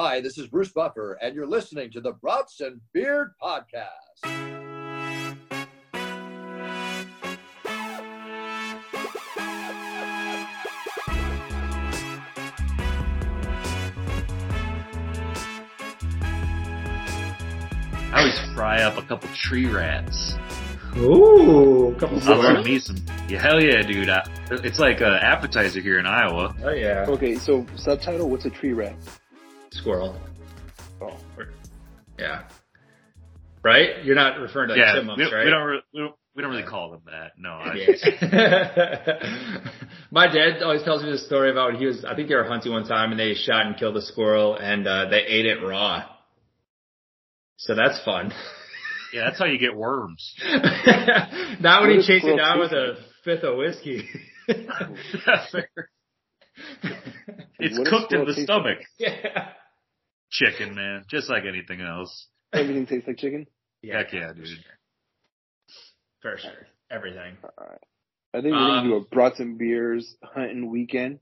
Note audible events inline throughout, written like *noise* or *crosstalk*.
Hi, this is Bruce Buffer, and you're listening to the Brats and Beers Podcast. I always fry up a couple tree rats. Ooh, a couple I love squirrels. me some. Yeah, hell yeah, dude. I, it's like an appetizer here in Iowa. Oh yeah, Okay, so subtitle, what's a tree rat? Squirrel. Oh. Yeah. Right? You're not referring to like yeah, chipmunks, we, right? we don't re- we don't we don't really call them that. No, I, Yeah. *laughs* My dad always tells me this story about when he was. I think they were hunting one time and they shot and killed a squirrel and uh, they ate it raw. So that's fun. *laughs* yeah, that's how you get worms. *laughs* Not when What he chased it squirrel down with a fifth of whiskey. it's What is cooked in the stomach. yeah. Chicken, man, just like anything else. Everything tastes like chicken? Heck yeah, dude. For sure. Everything. Alright. I think we're gonna Um, do a brats and beers hunting weekend,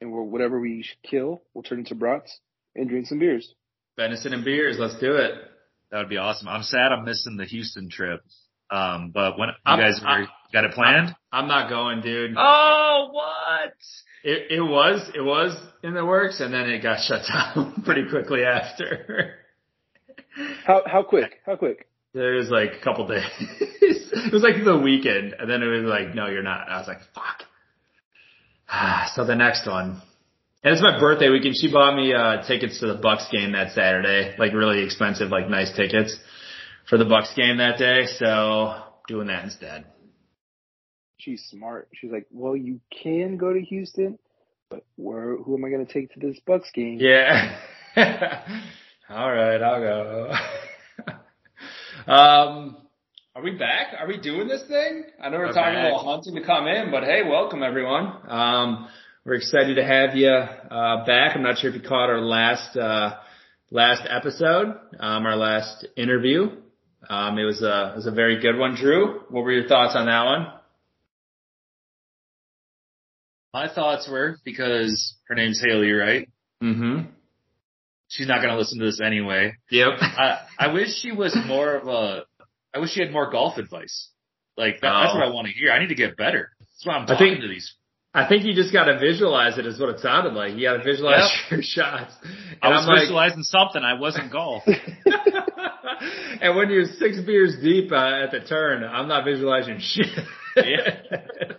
and we're, whatever we kill, we'll turn into brats and drink some beers. Venison and beers. Let's do it. That would be awesome. I'm sad I'm missing the Houston trip. Um, but when you I'm- guys I'm- got it planned? I'm not going, dude. Oh, what? It it was it was in the works, and then it got shut down *laughs* pretty quickly after. How how quick? How quick? There was like a couple days. *laughs* it was like the weekend, and then it was like, no, you're not. I was like, fuck. *sighs* so the next one. And it's my birthday weekend. She bought me uh tickets to the Bucks game that Saturday, like really expensive, like nice tickets for the Bucks game that day. So doing that instead. She's smart. She's like, well, you can go to Houston, but where? Who am I gonna take to this Bucks game? Yeah. *laughs* All right, I'll go. *laughs* um, are we back? Are we doing this thing? I know we're We're talking back. a little hunting to come in, but hey, welcome everyone. Um, we're excited to have you uh, back. I'm not sure if you caught our last uh, last episode, um, our last interview. Um, it was a it was a very good one, Drew. What were your thoughts on that one? My thoughts were because her name's Haley, right? Mm-hmm. She's not going to listen to this anyway. Yep. I, I wish she was more of a, I wish she had more golf advice. Like that, that's Oh. what I want to hear. I need to get better. That's why I'm I talking think- to these. I think you just got to visualize it. Is what it sounded like. You got to visualize your shots. And I was I'm like, visualizing something. I wasn't golf. *laughs* and when you're six beers deep uh, at the turn, I'm not visualizing shit. Yeah. *laughs*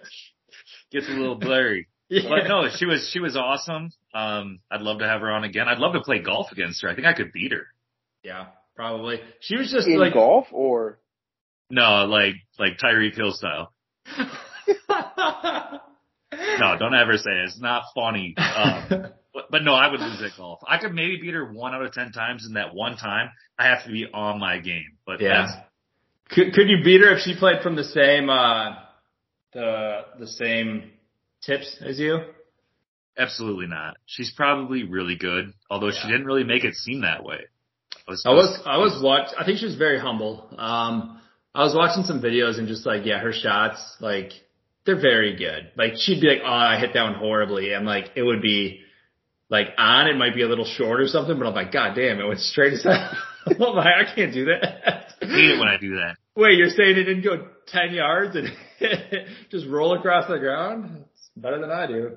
Gets a little blurry. *laughs* Yeah. But no, she was she was awesome. Um, I'd love to have her on again. I'd love to play golf against her. I think I could beat her. Yeah, probably. She was just In like, golf or No, like like Tyreek Hill style. No, don't ever say it. It's not funny. Um, *laughs* but, but no, I would lose at golf. I could maybe beat her one out of ten times, and that one time I have to be on my game. But Yeah. that's could, could you beat her if she played from the same, uh, the, the same tips as you? absolutely not. She's probably really good, although she didn't really make it seem that way. I was, I was, I was watch. I think she was very humble. Um, I was watching some videos and just like, yeah, her shots, like, they're very good. Like, she'd be like, oh, I hit that one horribly. And like, it would be like on, it might be a little short or something, but I'm like, god damn, it went straight as *laughs* hell. I can't do that. I hate it when I do that. Wait, you're saying it didn't go 10 yards and *laughs* just roll across the ground? It's better than I do.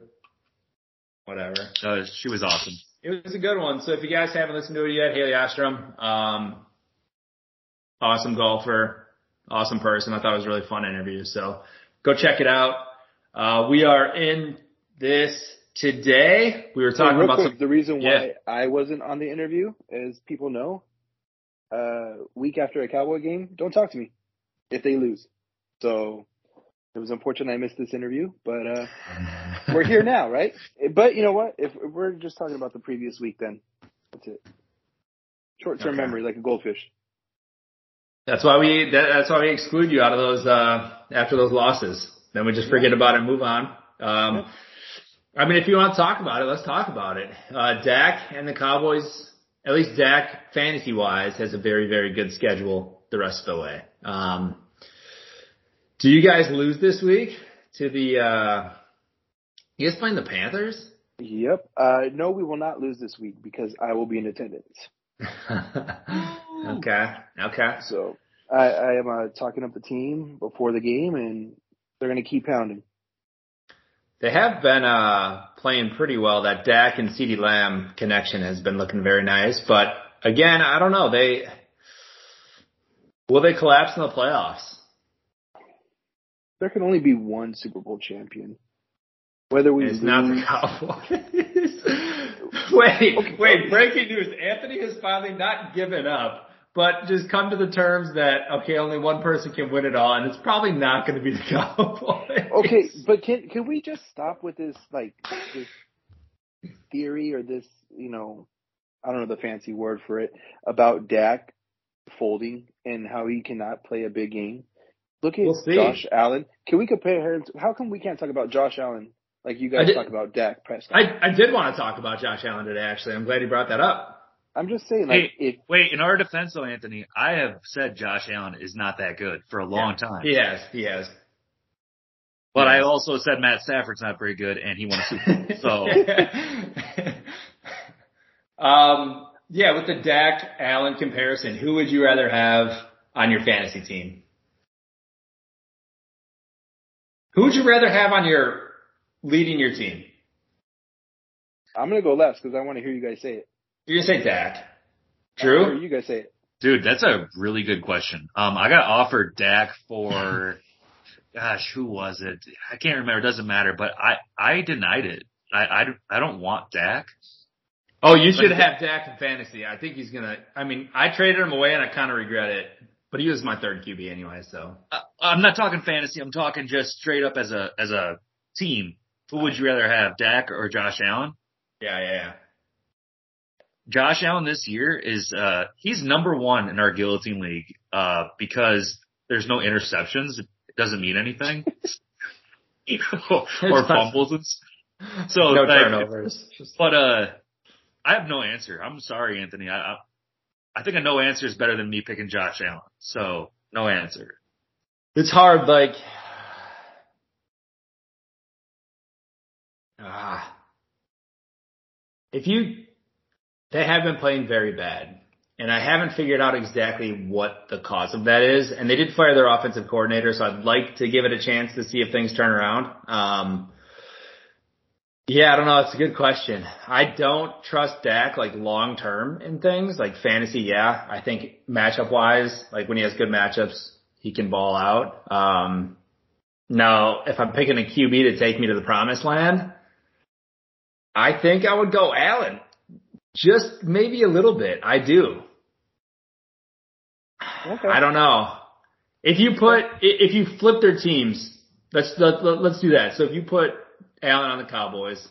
Whatever. Uh, she was awesome. It was a good one. So if you guys haven't listened to it yet, Haley Ostrom, um, awesome golfer, awesome person. I thought it was a really fun interview. So go check it out. Uh, we are in this today. We were talking real about quick, some, the reason why Yeah. I wasn't on the interview, as people know, uh, week after a Cowboy game, don't talk to me if they lose. So it was unfortunate I missed this interview, but uh, *laughs* we're here now, right? But you know what? If, if we're just talking about the previous week, then that's it. Short term Okay. memory, like a goldfish. that's why we, that, that's why we exclude you out of those, uh, after those losses. Then we just forget about it and move on. Um, I mean, if you want to talk about it, let's talk about it. Uh, Dak and the Cowboys, at least Dak fantasy wise, has a very, very good schedule the rest of the way. Um, do you guys lose this week to the, uh, you guys playing the Panthers? Yep. Uh, no, we will not lose this week because I will be in attendance. *laughs* okay. Okay. So I, I am uh, talking up the team before the game, and they're going to keep pounding. They have been uh, playing pretty well. That Dak and CeeDee Lamb connection has been looking very nice. But again, I don't know. They will they collapse in the playoffs? There can only be one Super Bowl champion. Whether we It's lose, not the Cowboys. *laughs* wait, wait, breaking news. Anthony has finally not given up, but just come to the terms that, okay, only one person can win it all, and it's probably not going to be the *laughs* Cowboys. okay, but can can we just stop with this like this theory or this you know I don't know the fancy word for it about Dak folding and how he cannot play a big game. Look at We'll. Josh Allen. Can we compare him? To, how come we can't talk about Josh Allen like you guys did- talk about Dak Prescott? I, I did want to talk about Josh Allen today, actually. I'm glad you brought that up. I'm just saying, like, Hey, if Wait, in our defense though, Anthony, I have said Josh Allen is not that good for a long time. He has, he has. But I also said Matt Stafford's not very good and he won a Super Bowl. So *laughs* um, yeah, with the Dak Allen comparison, who would you rather have on your fantasy team? Who would you rather have on your leading your team? I'm gonna go last because I want to hear you guys say it. You're gonna say Dak. I wanna hear Drew? you guys say it. Dude, that's a really good question. Um, I got offered Dak for, *laughs* gosh, who was it? I can't remember. It doesn't matter. But I, I denied it. I, I, I don't want Dak. Oh, you should have Dak in fantasy. I think he's gonna. I mean, I traded him away and I kind of regret it. But he was my third QB anyway, so. Uh, I'm not talking fantasy. I'm talking just straight up as a, as a team. Who would you rather have, Dak or Josh Allen? Yeah, yeah, yeah. Josh Allen this year is uh he's number one in our guillotine league uh because there's no interceptions. It doesn't mean anything. *laughs* You know, or fumbles and so no like, turnovers. But uh I have no answer. I'm sorry, Anthony. I I, I think a no answer is better than me picking Josh Allen. So no answer. It's hard, like. Ah. If you. They have been playing very bad. And I haven't figured out exactly what the cause of that is. And they did fire their offensive coordinator, so I'd like to give it a chance to see if things turn around. Um, yeah, I don't know. It's a good question. I don't trust Dak like long term in things like fantasy. Yeah, I think matchup wise, like when he has good matchups, he can ball out. Um, now, if I'm picking a QB to take me to the promised land, I think I would go Allen. Just maybe a little bit. I do. Okay. I don't know. If you put, if you flip their teams, let's let, let- let's do that. So if you put Allen on the Cowboys,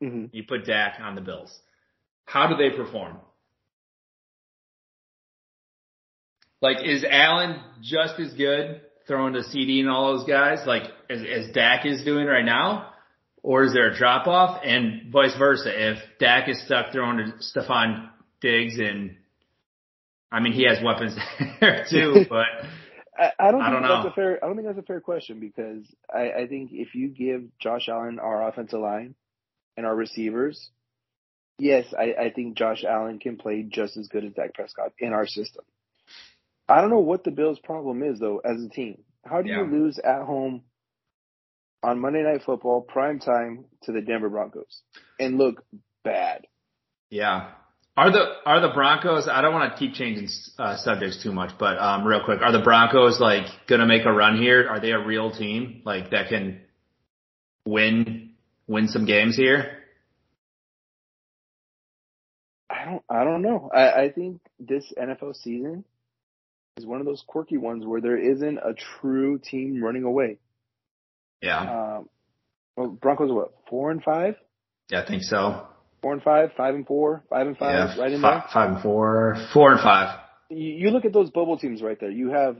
hmm you put Dak on the Bills. How do they perform? Like, is Allen just as good throwing to CeeDee and all those guys, like as, as Dak is doing right now? Or is there a drop off? And vice versa. If Dak is stuck throwing to Stefon Diggs and, I mean, he has weapons *laughs* there too, *laughs* but I, I don't I don't that's know. a fair. I don't think that's a fair question because I, I think if you give Josh Allen our offensive line and our receivers, yes, I, I think Josh Allen can play just as good as Dak Prescott in our system. I don't know what the Bills' problem is though as a team. How do Yeah. you lose at home on Monday Night Football prime time to the Denver Broncos and look bad? Yeah. Are the are the Broncos? I don't want to keep changing uh, subjects too much, but um, real quick, are the Broncos like gonna make a run here? Are they a real team like that can win win some games here? I don't I don't know. I, I think this NFL season is one of those quirky ones where there isn't a true team running away. Yeah, Um, well, Broncos are what four and five, yeah, I think so. four and five, five and four, five and five, yeah, right in fi- there. five and four, four and five. You, you look at those bubble teams right there. You have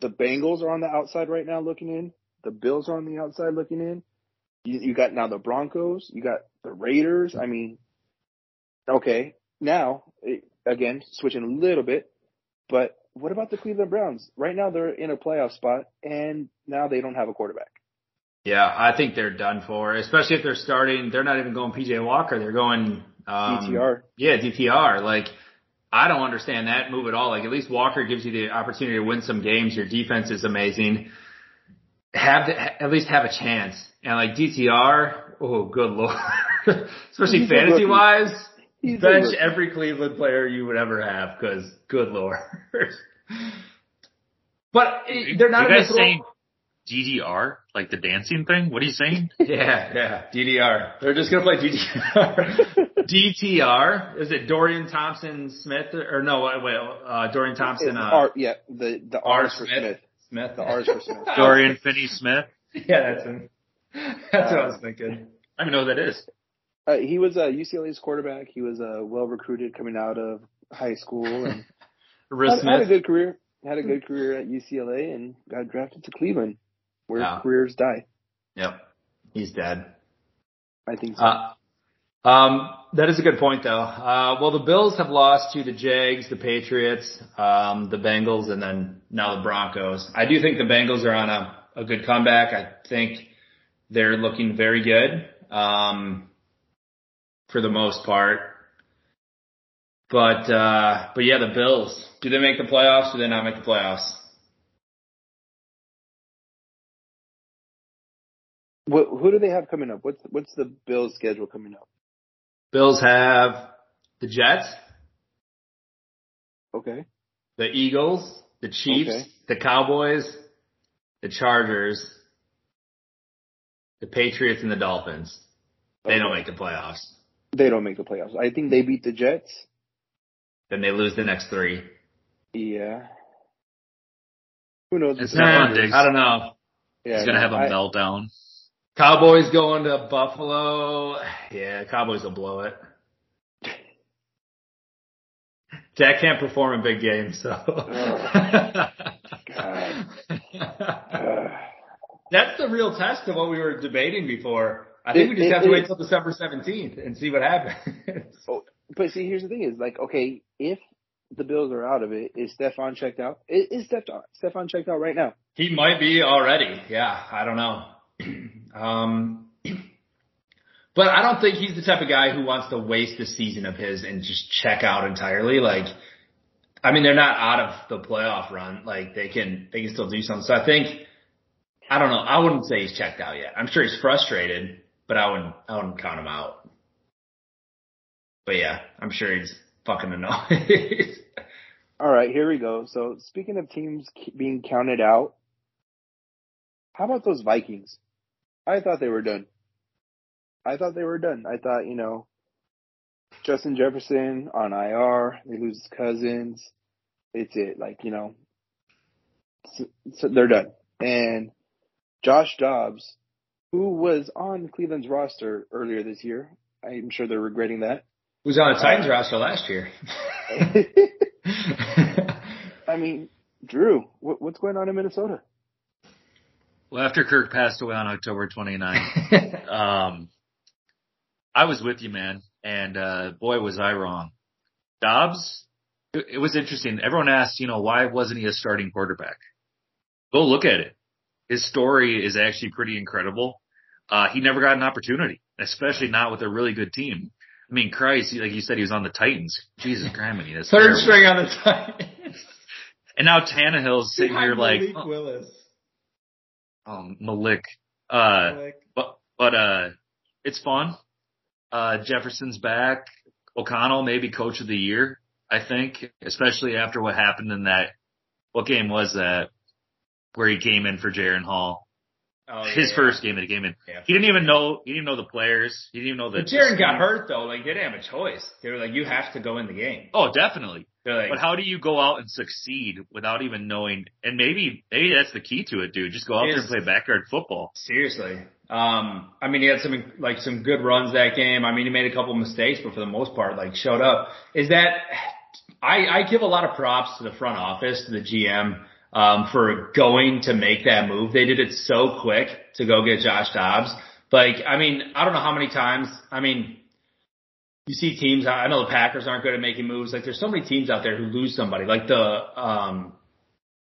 the Bengals are on the outside right now looking in. The Bills are on the outside looking in. You, you got now the Broncos. You got the Raiders. I mean, okay, now it, again switching a little bit, but what about the Cleveland Browns? Right now they're in a playoff spot, and now they don't have a quarterback. Yeah, I think they're done for, especially if they're starting. They're not even going PJ Walker. They're going um, DTR. Yeah, DTR. Like, I don't understand that move at all. Like, at least Walker gives you the opportunity to win some games. Your defense is amazing. Have the, at least have a chance. And like DTR, oh, good lord. *laughs* Especially He's fantasy wise, He's bench every Cleveland player you would ever have because good lord. *laughs* but eh, they're not you gonna guys throw- saying DDR, like the dancing thing? What are you saying? *laughs* Yeah, yeah, DDR. They're just gonna play DDR. *laughs* DTR. Is it Dorian Thompson Smith or no? Wait, wait uh, Dorian Thompson. Uh, R, yeah, the the R. R's for Smith. Smith. Smith. The R's for Smith. *laughs* Dorian Finney Smith? Yeah, that's him. That's what I was thinking. I don't even know who that is. Uh, he was uh, UCLA's quarterback. He was uh, well recruited coming out of high school and Riz had, had a good career. Had a good career at UCLA and got drafted to Cleveland, where Yeah. careers die. Yep, he's dead. I think so. Uh, um, that is a good point, though. Uh, well, the Bills have lost to the Jags, the Patriots, um, the Bengals, and then now the Broncos. I do think the Bengals are on a, a good comeback. I think they're looking very good um, for the most part. But uh, but yeah, the Bills. Do they make the playoffs? Or do they not make the playoffs? What, who do they have coming up? What's what's the Bills' schedule coming up? Bills have the Jets, Okay. the Eagles, the Chiefs, Okay. the Cowboys, the Chargers, the Patriots, and the Dolphins. They don't make the playoffs. They don't make the playoffs. I think they beat the Jets. Then they lose the next three. Yeah. Who knows? It's not the- fun, Diggs. I don't know. Yeah, He's gonna no, have a I- meltdown. Cowboys going to Buffalo. Yeah, Cowboys will blow it. Dak can't perform in big games, so. God. That's the real test of what we were debating before. I think we just It- have to it wait is. till December 17th and see what happens. *laughs* Oh, but see, here's the thing: is like, okay, if the Bills are out of it, is Stefon checked out? Is, is Stefon Stefon checked out right now? He might be already. Yeah, I don't know. *clears throat* um, but I don't think he's the type of guy who wants to waste the season of his and just check out entirely. Like, I mean, they're not out of the playoff run. Like, they can they can still do something. So I think I don't know. I wouldn't say he's checked out yet. I'm sure he's frustrated, but I wouldn't I wouldn't count him out. But yeah, I'm sure he's fucking annoyed. *laughs* All right, here we go. So speaking of teams being counted out, how about those Vikings? I thought they were done. I thought they were done. I thought, you know, Justin Jefferson on IR, they lose his cousins. It's it. Like, you know, so, so they're done. And Josh Dobbs, who was on Cleveland's roster earlier this year, I'm sure they're regretting that. Who's on the uh, Titans roster last year? *laughs* *laughs* I mean, Drew, what, what's going on in Minnesota? Well, after Kirk passed away on October 29th, *laughs* um, I was with you, man. And, uh, boy, was I wrong. Dobbs, it, it was interesting. Everyone asked, you know, why wasn't he a starting quarterback? Go look at it. His story is actually pretty incredible. Uh, he never got an opportunity, especially not with a really good team. I mean, Christ, like you said, he was on the Titans. Jesus, Grammy, that's Third terrible. string on the Titans. And now Tannehill's sitting here like, oh, Willis. Oh, Malik. Uh, but but uh it's fun. Uh Jefferson's back. O'Connell maybe coach of the year, I think, especially after what happened in that what game was that where he came in for Jaren Hall. Oh, His yeah. first game of the game and Yeah. he didn't even know he didn't even know the players. He didn't even know the But Jaren got hurt though. Like they didn't have a choice. They were like, you have to go in the game. Oh, definitely. Like, But how do you go out and succeed without even knowing and maybe maybe that's the key to it, dude. Just go out there and play backyard football. seriously. Um, I mean, he had some like some good runs that game. I mean, he made a couple mistakes, but for the most part, like showed up. Is that I, I give a lot of props to the front office, to the GM, um, for going to make that move. They did it so quick to go get Josh Dobbs. Like, I mean, I don't know how many times. I mean, you see teams. I know the Packers aren't good at making moves. Like, there's so many teams out there who lose somebody. Like the, um,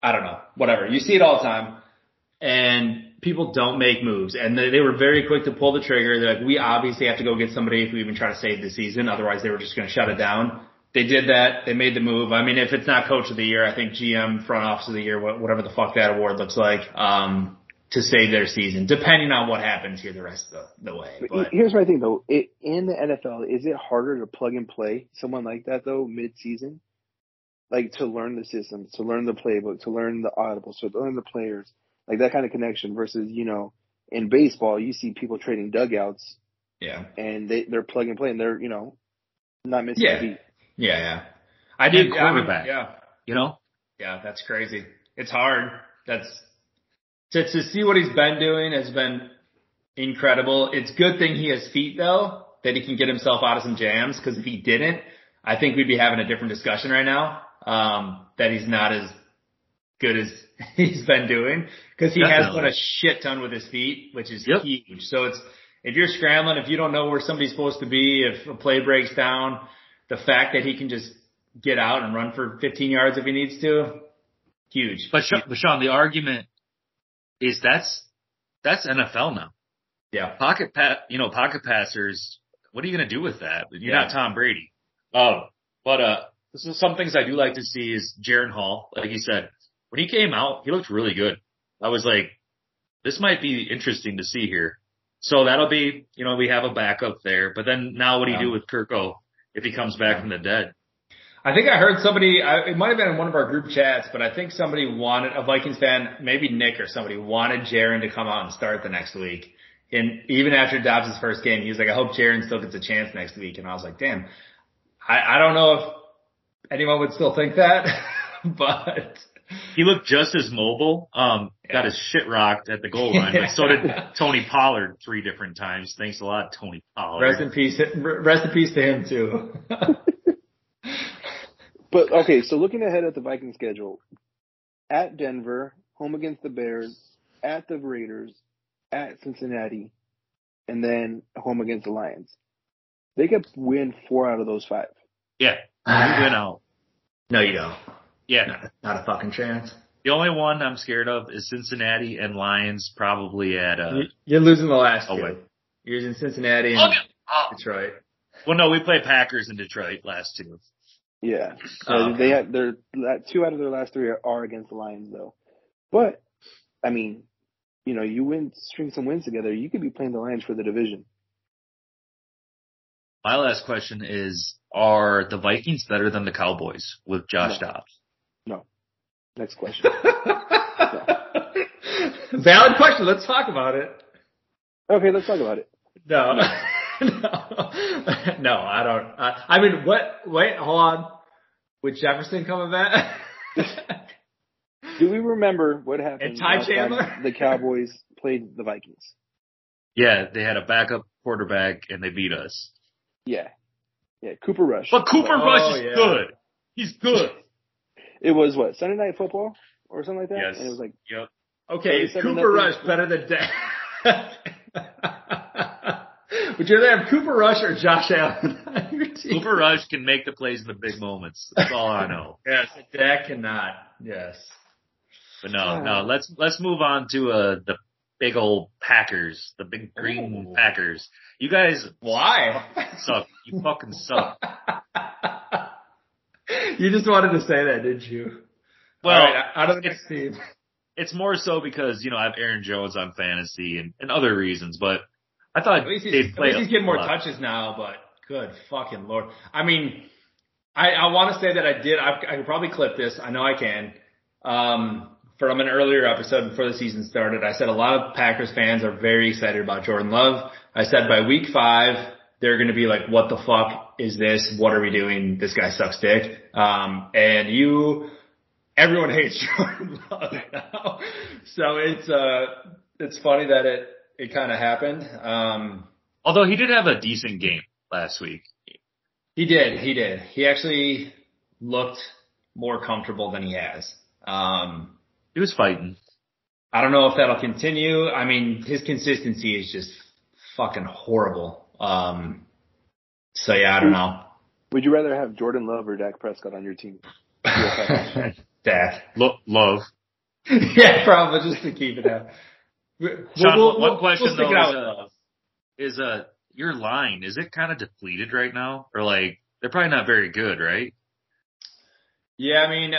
I don't know, whatever. You see it all the time, and people don't make moves, and they, they were very quick to pull the trigger. They're like, we obviously have to go get somebody if we even try to save the season. Otherwise, they were just going to shut it down. They did that. They made the move. I mean, if it's not coach of the year, I think GM, front office of the year, whatever the fuck that award looks like, um, to save their season, depending on what happens here the rest of the, the way. But Here's my thing though. It, in the NFL, is it harder to plug and play someone like that though mid season? Like to learn the system, to learn the playbook, to learn the audibles, to learn the players, like that kind of connection versus, you know, in baseball, you see people trading dugouts yeah, and they, they're plug and play and they're, you know, not missing Yeah. a beat. Yeah, yeah. I did. And I mean, quarterback. yeah, You know? yeah. That's crazy. It's hard. That's to to see what he's been doing has been incredible. It's good thing he has feet though that he can get himself out of some jams because if he didn't, I think we'd be having a different discussion right now. Um, that he's not as good as *laughs* he's been doing because he has Definitely. done a shit ton with his feet, which is Yep. huge. So it's if you're scrambling, if you don't know where somebody's supposed to be, if a play breaks down, the fact that he can just get out and run for 15 yards if he needs to, huge. But, Sha- but Sean, the argument is that's, that's NFL now. yeah, Pocket pat, you know, pocket passers, what are you going to do with that? You're Yeah. not Tom Brady. Um, but, uh, so some things I do like to see is Jaren Hall, like you said, when he came out, he looked really good. I was like, this might be interesting to see here. So that'll be, you know, we have a backup there, but then now what do you do with Kirko if he comes back from the dead? I think I heard somebody, I, it might have been in one of our group chats, but I think somebody wanted, a Vikings fan, maybe Nick or somebody wanted Jaren to come out and start the next week. And even after Dobbs' first game, he was like, I hope Jaren still gets a chance next week. And I was like, damn, I, I don't know if anyone would still think that, *laughs* but He looked just as mobile. Um, got his shit rocked at the goal line, but so did *laughs* Tony Pollard three different times. Thanks a lot, Tony Pollard. rest in peace, rest in peace to him too. *laughs* But okay, so looking ahead at the Viking schedule, at Denver, home against the Bears, at the Raiders, at Cincinnati, and then home against the Lions. They could win four out of those five. yeah, he went out. *sighs* no, you don't. Yeah, Not, not a fucking chance. the only one I'm scared of is Cincinnati and Lions, probably at uh. You- You're losing the last Oh, two. wait. You're in Cincinnati and Okay. Oh. Detroit. Well, no, we play Packers in Detroit last two. Yeah, Oh, Uh, okay. they have their la- two out of their last three are, are against the Lions though. But I mean, you know, you win string some wins together, you could be playing the Lions for the division. My last question is: Are the Vikings better than the Cowboys with Josh No. Dobbs? Next question. *laughs* Valid question. Let's talk about it. okay, let's talk about it. No, no, *laughs* no. I don't. I, I mean, what? Wait, hold on. Would Jefferson coming *laughs* back, Do we remember what happened And Ty Chandler? the Cowboys played the Vikings? Yeah, they had a backup quarterback and they beat us. Yeah. Yeah, Cooper Rush. But Cooper Oh, Rush is yeah. good. He's good. It was what, Sunday night football or something like that? Yes. And it was like Yep. okay, is Cooper nothing. Rush better than Dak? *laughs* Would you rather have Cooper Rush or Josh Allen on your team? Cooper Rush can make the plays in the big moments. That's all I know. *laughs* Yes, Dak cannot. Yes. But no, no. Let's let's move on to uh the big old Packers, the big green Ooh. Packers. You guys Why? suck. You fucking suck. *laughs* you just wanted to say that, didn't you? Well, All right, out of the it's- next team. it's more so because you know I have Aaron Jones on fantasy and, and other reasons, but I thought At least they he's, at least he's getting more lot. touches now, but good fucking lord. I mean, I, I want to say that I did. I, I could probably clip this. I know I can. Um, from an earlier episode before the season started, I said a lot of Packers fans are very excited about Jordan Love. I said by week five, they're going to be like, what the fuck is this? What are we doing? This guy sucks dick. Um, and you, everyone *laughs* hates Jordan Love now. So it's, uh, it's funny that it, it kind of happened. Um, Although he did have a decent game last week. he did. He did. He actually looked more comfortable than he has. Um, He was fighting. I don't know if that'll continue. I mean, his consistency is just fucking horrible. Um, so yeah, I don't know. Would you rather have Jordan Love or Dak Prescott on your team? *laughs* Dak. Lo- love. *laughs* yeah, probably just to keep it out. We'll- we'll- one we'll- question we'll though is, with uh, is uh your line is it kind of depleted right now, or like they're probably not very good, right? Yeah, I mean,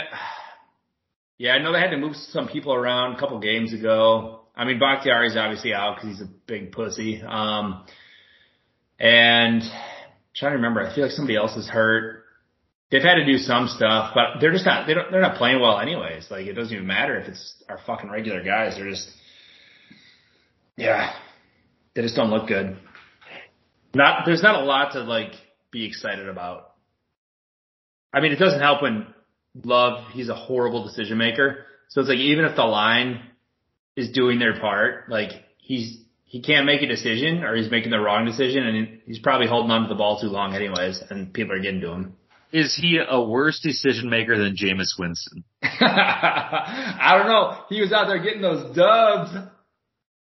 *sighs* yeah, I know they had to move some people around a couple games ago. I mean, Bakhtiari's obviously out because he's a big pussy. Um, and I'm trying to remember, I feel like somebody else is hurt. They've had to do some stuff, but they're just not, they don't, they're not playing well anyways. Like, it doesn't even matter if it's our fucking regular guys. They're just, yeah, they just don't look good. Not, there's not a lot to like be excited about. I mean, it doesn't help when Love, he's a horrible decision maker. So it's like even if the line is doing their part, like he's he can't make a decision or he's making the wrong decision and he's probably holding on to the ball too long anyways and people are getting to him. Is he a worse decision maker than Jameis Winston? *laughs* I don't know. He was out there getting those dubs.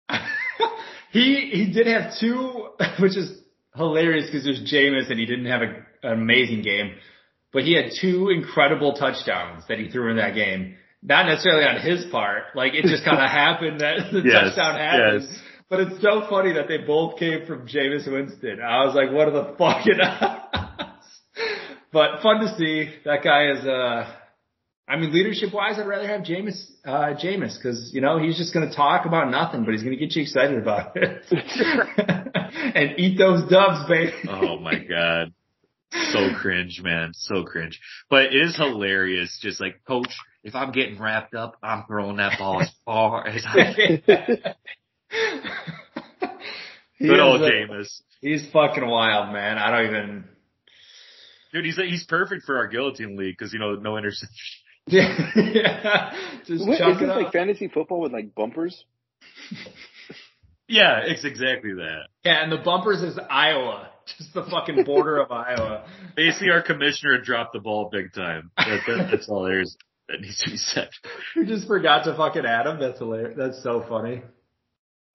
*laughs* he he did have two, *laughs* which is hilarious because there's Jameis and he didn't have a, an amazing game, but he had two incredible touchdowns that he threw in that game. Not necessarily on his part, like it just kind of happened that the Yes, touchdown happened. yes. But it's so funny that they both came from Jameis Winston. I was like, what are the fucking odds? But fun to see. That guy is, uh, I mean, leadership wise, I'd rather have Jameis, uh, Jameis, cause, you know, he's just gonna talk about nothing, but he's gonna get you excited about it. *laughs* and eat those dubs, baby. Oh my god. So cringe, man. So cringe. But it is hilarious. Just like, coach, if I'm getting wrapped up, I'm throwing that ball as far as I can. *laughs* *laughs* He Good old a- Jameis. He's fucking wild, man. I don't even. Dude, he's he's perfect for our guillotine league because you know no interception. *laughs* yeah, *laughs* just What, is chuck this it up. like fantasy football with like bumpers? Yeah, it's exactly that. Yeah, and the bumpers is Iowa, just the fucking border of Iowa. Basically, our commissioner dropped the ball big time. That, that, that's all there is that needs to be said. You just forgot to fucking add him. That's hilarious. That's so funny.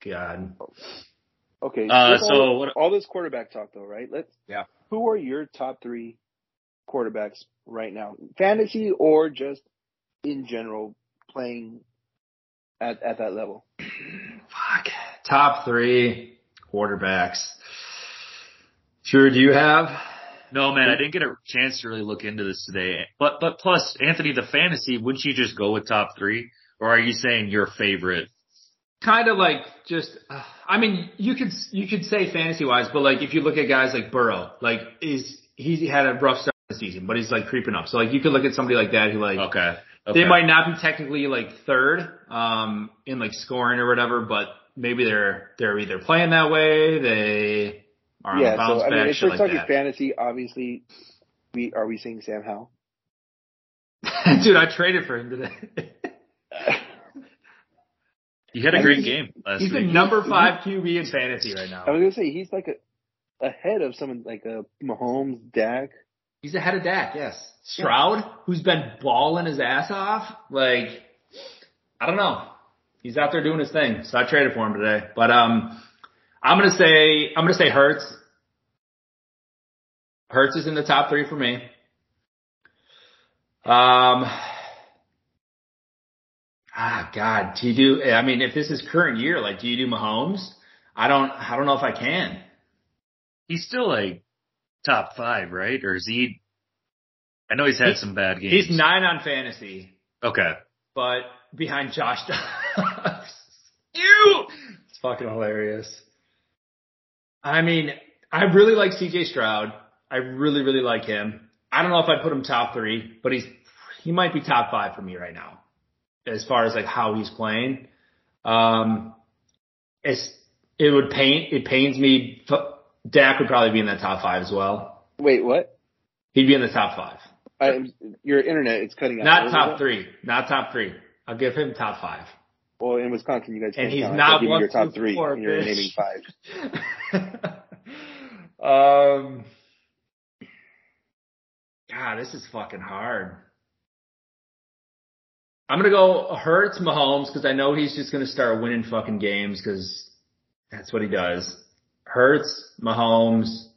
God. Okay. Uh, so all, what- all this quarterback talk though, right? Let's. Yeah. Who are your top three quarterbacks right now, fantasy or just in general playing at at that level? *clears throat* Fuck. Top three quarterbacks. Sure, do you have? No, man, I didn't get a chance to really look into this today. But but plus, Anthony, the fantasy, wouldn't you just go with top three, or are you saying your favorite? Kind of like just, uh, I mean, you could, you could say fantasy wise, but like if you look at guys like Burrow, like is, he had a rough start of the season, but he's like creeping up. So like you could look at somebody like that who like, Okay, okay. They might not be technically like third um in like scoring or whatever, but maybe they're they're either playing that way, they are on yeah. the bounce So I mean, if we're like talking that. fantasy, obviously, we are we seeing Sam Howell? *laughs* Dude, I traded for him today. *laughs* You had a I great game last He's the number five QB in fantasy right now. I was gonna say he's like a ahead of someone like a Mahomes, Dak. He's ahead of Dak, yes. Stroud, who's been balling his ass off, like I don't know. He's out there doing his thing. So I traded for him today. But um I'm gonna say I'm gonna say Hurts. Hurts is in the top three for me. Um Ah God, do you do I mean if this is current year, like do you do Mahomes? I don't I don't know if I can. He's still like top five, right? Or is he? I know he's had He- some bad games. He's nine on fantasy. Okay. but behind Josh Dobbs. *laughs* you! It's fucking hilarious. I mean, I really like CJ Stroud. I really, really like him. I don't know if I'd put him top three, but he's, he might be top five for me right now. As far as like how he's playing. Um, it's, it would pain, it pains me. Dak would probably be in that top five as well. Wait, what? He'd be in the top five. I, your internet is cutting out. Not top three. Not top three. I'll give him top five. Well, in Wisconsin, you guys And can't he's count. Not one, your top two, three, four, and you're naming five. *laughs* um, God, this is fucking hard. I'm gonna go Hurts Mahomes because I know he's just gonna start winning fucking games because that's what he does. Hurts Mahomes.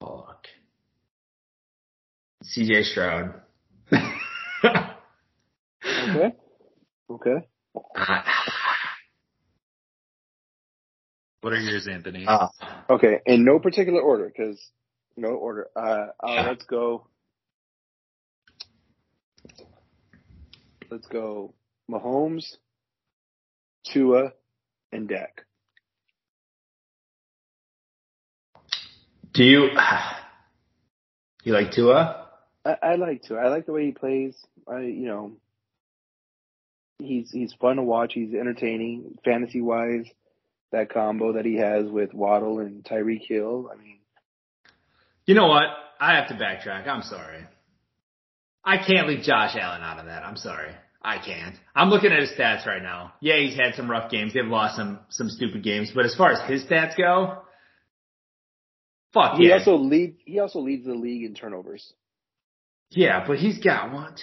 Fuck. CJ Stroud. Okay. Okay. What are yours, Anthony? Uh, Okay. In no particular order, because no order. Uh, uh, let's go. Let's go. Mahomes, Tua, and Dak. do you you like Tua? I, I like Tua. I like the way he plays. I, you know, he's he's fun to watch. He's entertaining, fantasy wise. That combo that he has with Waddle and Tyreek Hill. I mean, You know what? I have to backtrack. I'm sorry. I can't leave Josh Allen out of that. I'm sorry. I can't. I'm looking at his stats right now. Yeah, he's had some rough games. They've lost some some stupid games, but as far as his stats go, fuck he yeah. also leads. He also leads the league in turnovers. yeah, but he's got one, two,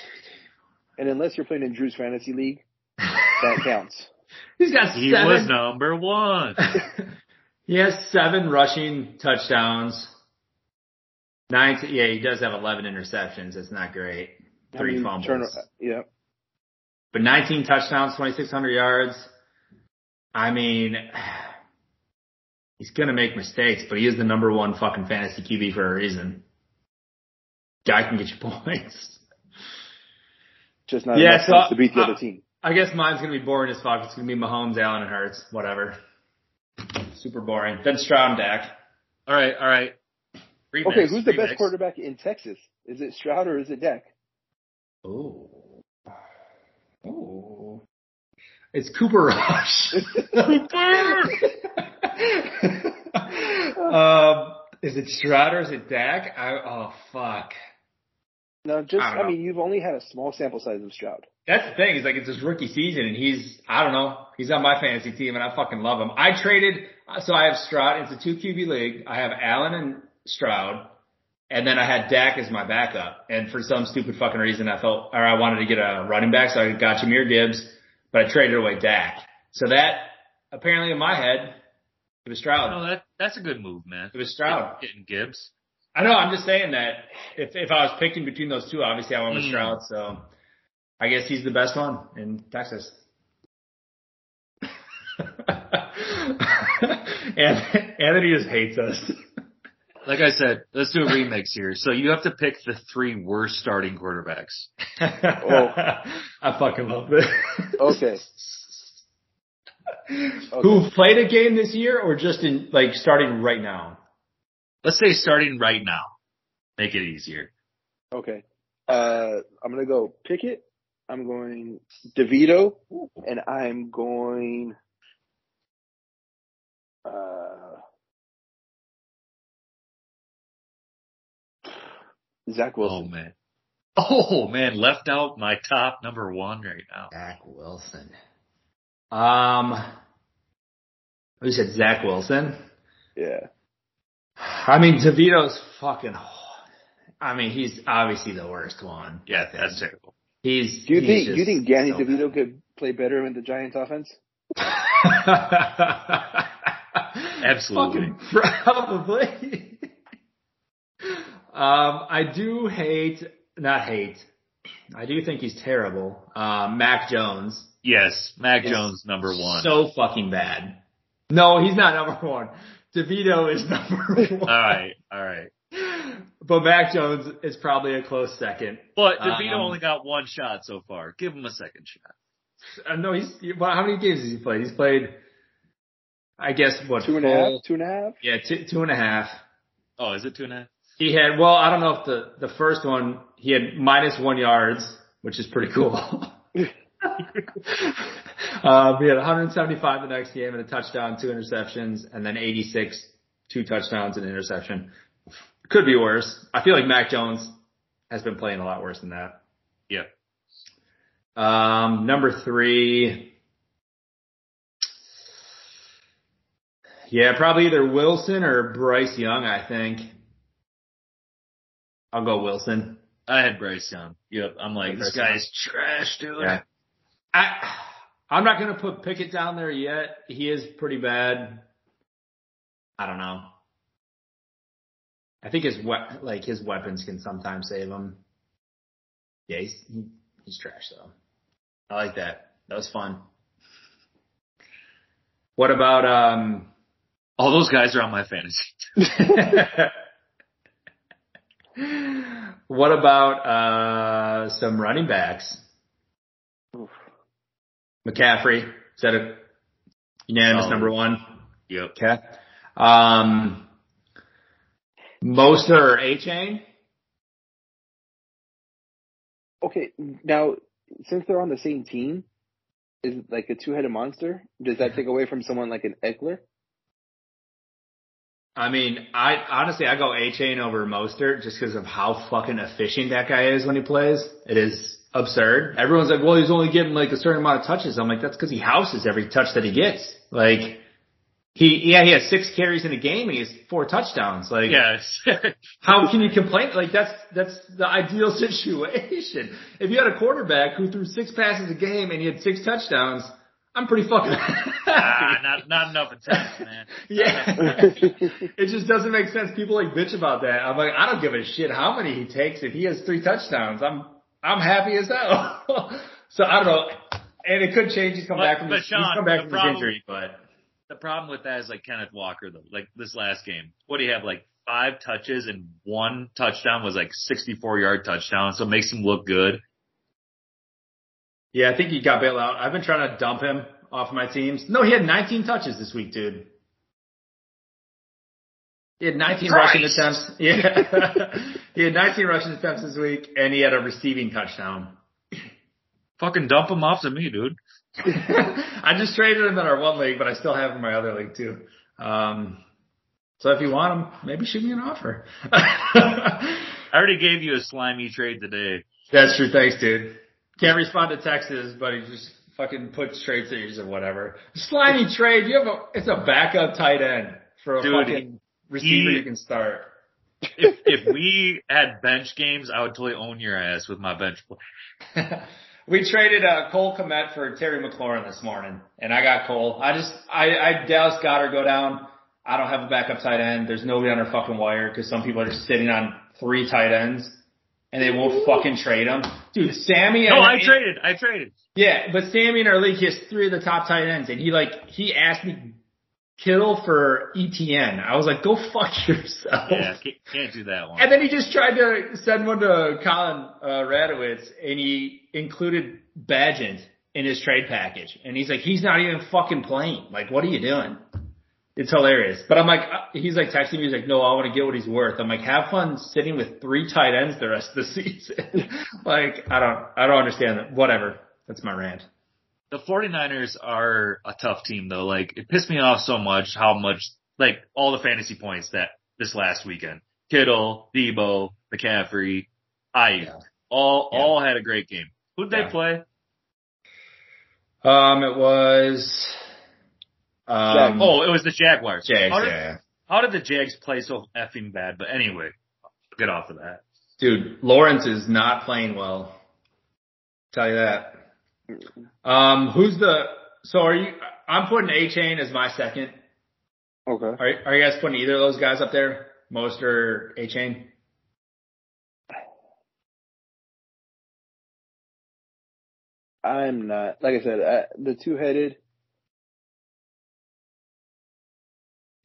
And unless you're playing in Drew's fantasy league, that *laughs* counts. he's got seven. he was number one. *laughs* he has seven rushing touchdowns. Nine. Yeah, he does have 11 interceptions. It's not great. I Three mean, fumbles. turn- yeah. But 19 touchdowns, 2,600 yards. I mean, *sighs* he's gonna make mistakes, but he is the number one fucking fantasy QB for a reason. Guy can get you *laughs* points. Just not Yeah, enough so, to beat the uh, other team. I guess mine's gonna be boring as fuck. It's gonna be Mahomes, Allen, and Hurts. Whatever. Super boring. Then Stroud and Dak. All right, all right. Remix, Okay, who's the remix. best quarterback in Texas? Is it Stroud or is it Dak? Oh. Oh. It's Cooper Rush. *laughs* um, is it Stroud or is it Dak? I, oh fuck. No, just I I, mean, you've only had a small sample size of Stroud. That's the thing. Is like it's his rookie season, and he's I don't know. He's on my fantasy team, and I fucking love him. I traded, so I have Stroud. It's a two QB league. I have Allen and Stroud, and then I had Dak as my backup. And for some stupid fucking reason, I felt or I wanted to get a running back, so I got Jahmyr Gibbs, but I traded away Dak. So that apparently in my head, it was Stroud. No, that that's a good move, man. It was Stroud. Getting Gibbs. I know. I'm just saying that if if I was picking between those two, obviously I went with Mm. Stroud. So I guess he's the best one in Texas. *laughs* and Anthony just hates us. *laughs* Like I said, let's do a remix here. So you have to pick the three worst starting quarterbacks. *laughs* Oh. I fucking love this. Okay. *laughs* Who played a game this year or just in like starting right now? Let's say starting right now. Make it easier. Okay. Uh, I'm gonna go Pickett. I'm going DeVito, and I'm going. Uh, Zach Oh Wilson. man. Oh man, left out my top number one right now. Zach Wilson. Um, you said Zach Wilson. Yeah. I mean, DeVito's fucking. I mean, he's obviously the worst one. Yeah, that's terrible. He's. Do you he's think you think Danny so DeVito could play better in the Giants offense? *laughs* Absolutely. Fucking probably. Um, I do hate, not hate. I do think he's terrible. Um, Mac Jones. Yes, Mac Jones number one. So fucking bad. No, he's not number one. DeVito is *laughs* number one. all right, all right. But Mac Jones is probably a close second. But DeVito Um, only got one shot so far. Give him a second shot. Uh, no, he's, well, how many games has he played? He's played, I guess, what, Two and a full- half. Two and a half. Yeah, two, two and a half. Oh, is it two and a half? He had, well, I don't know if the, the first one, he had minus one yards, which is pretty cool. *laughs* uh, he had 175 the next game and a touchdown, two interceptions, and then 86, two touchdowns and an interception. Could be worse. I feel like Mac Jones has been playing a lot worse than that. Yeah. Um, number three. Yeah, probably either Wilson or Bryce Young, I think. I'll go Wilson. I had Bryce Young. Yep. I'm like, this guy's trash, dude. Yeah. I, I'm not going to put Pickett down there yet. He is pretty bad. I don't know. I think his we- like his weapons can sometimes save him. Yeah, he's he, he's trash though. I like that That was fun. What about um? All those guys are on my fantasy. *laughs* *laughs* what about uh some running backs? Oof. McCaffrey, is that a unanimous Oh. number one? Yep. Okay. Um, Mostert or Achane? Okay, now since they're on the same team, is it like a two-headed monster? Does that take away from someone like an Ekeler? I mean, I honestly I go Achane over Mostert just because of how fucking efficient that guy is when he plays. It is absurd. Everyone's like, well, he's only getting like a certain amount of touches. I'm like, that's because he houses every touch that he gets. Like, he yeah he has six carries in a game and he has four touchdowns. Like, it's- *laughs* how can you complain? Like that's that's the ideal *laughs* situation. If you had a quarterback who threw six passes a game and he had six touchdowns, I'm pretty fucking ah, not not enough attempts, man. *laughs* Yeah. it just doesn't make sense. People like bitch about that. I'm like, I don't give a shit how many he takes. If he has three touchdowns, I'm I'm happy as hell. *laughs* so I don't know. And it could change. He's come But- back from but his, Sean, he's come back the from problem- his injury, but The problem with that is like Kenneth Walker though. Like this last game, what do you have? Like five touches and one touchdown was like 64 yard touchdown, so it makes him look good. Yeah, I think he got bailed out. I've been trying to dump him off my teams. No, he had 19 touches this week, dude. He had 19 rushing attempts. *laughs* Yeah. *laughs* he had 19 rushing attempts this week and he had a receiving touchdown. Fucking dump him off to me, dude. *laughs* I just traded him in our one league, but I still have him in my other league too. Um, so if you want him, maybe shoot me an offer. I already gave you a slimy trade today. That's true. Thanks, dude. Can't respond to texts, but he just fucking puts trade series or whatever. Slimy trade. You have a, it's a backup tight end for a Dude, fucking receiver he- you can start. If if we had bench games, I would totally own your ass with my bench play. *laughs* we traded uh, Cole Kmet for Terry McLaurin this morning, and I got Cole. I just I, I Dallas Goedert go down. I don't have a backup tight end. There's nobody on our fucking wire because some people are just sitting on three tight ends, and they won't fucking trade him. Dude, Sammy. No, I and- traded. I traded. Yeah, but Sammy in our league, he has three of the top tight ends, and he like he asked me Kittle for ETN. I was like, go fuck yourself. Yeah, can't, can't do that one. And then he just tried to send one to Colin uh, Radowitz, and he included Badgent in his trade package. And he's like, he's not even fucking playing. Like, what are you doing? It's hilarious. But I'm like, uh, he's like texting me. He's like, no, I want to get what he's worth. I'm like, have fun sitting with three tight ends the rest of the *laughs* season. *laughs* like, I don't, I don't understand that. Whatever. That's my rant. the 49ers are a tough team though. Like it pissed me off so much how much like all the fantasy points that this last weekend. Kittle, Deebo, McCaffrey, Aiyuk, Yeah. all Yeah. all had a great game. Who'd Yeah. they play? Um, it was, um, Oh, it was the Jaguars. Jags, how, did, yeah. how did the Jags play so effing bad? But anyway, get off of that. Dude, Lawrence is not playing well. Tell you that. Um, who's the? So are you? I'm putting Achane as my second. Okay. Are are you guys putting either of those guys up there? Most or Achane? I'm not. Like I said, uh, the two-headed.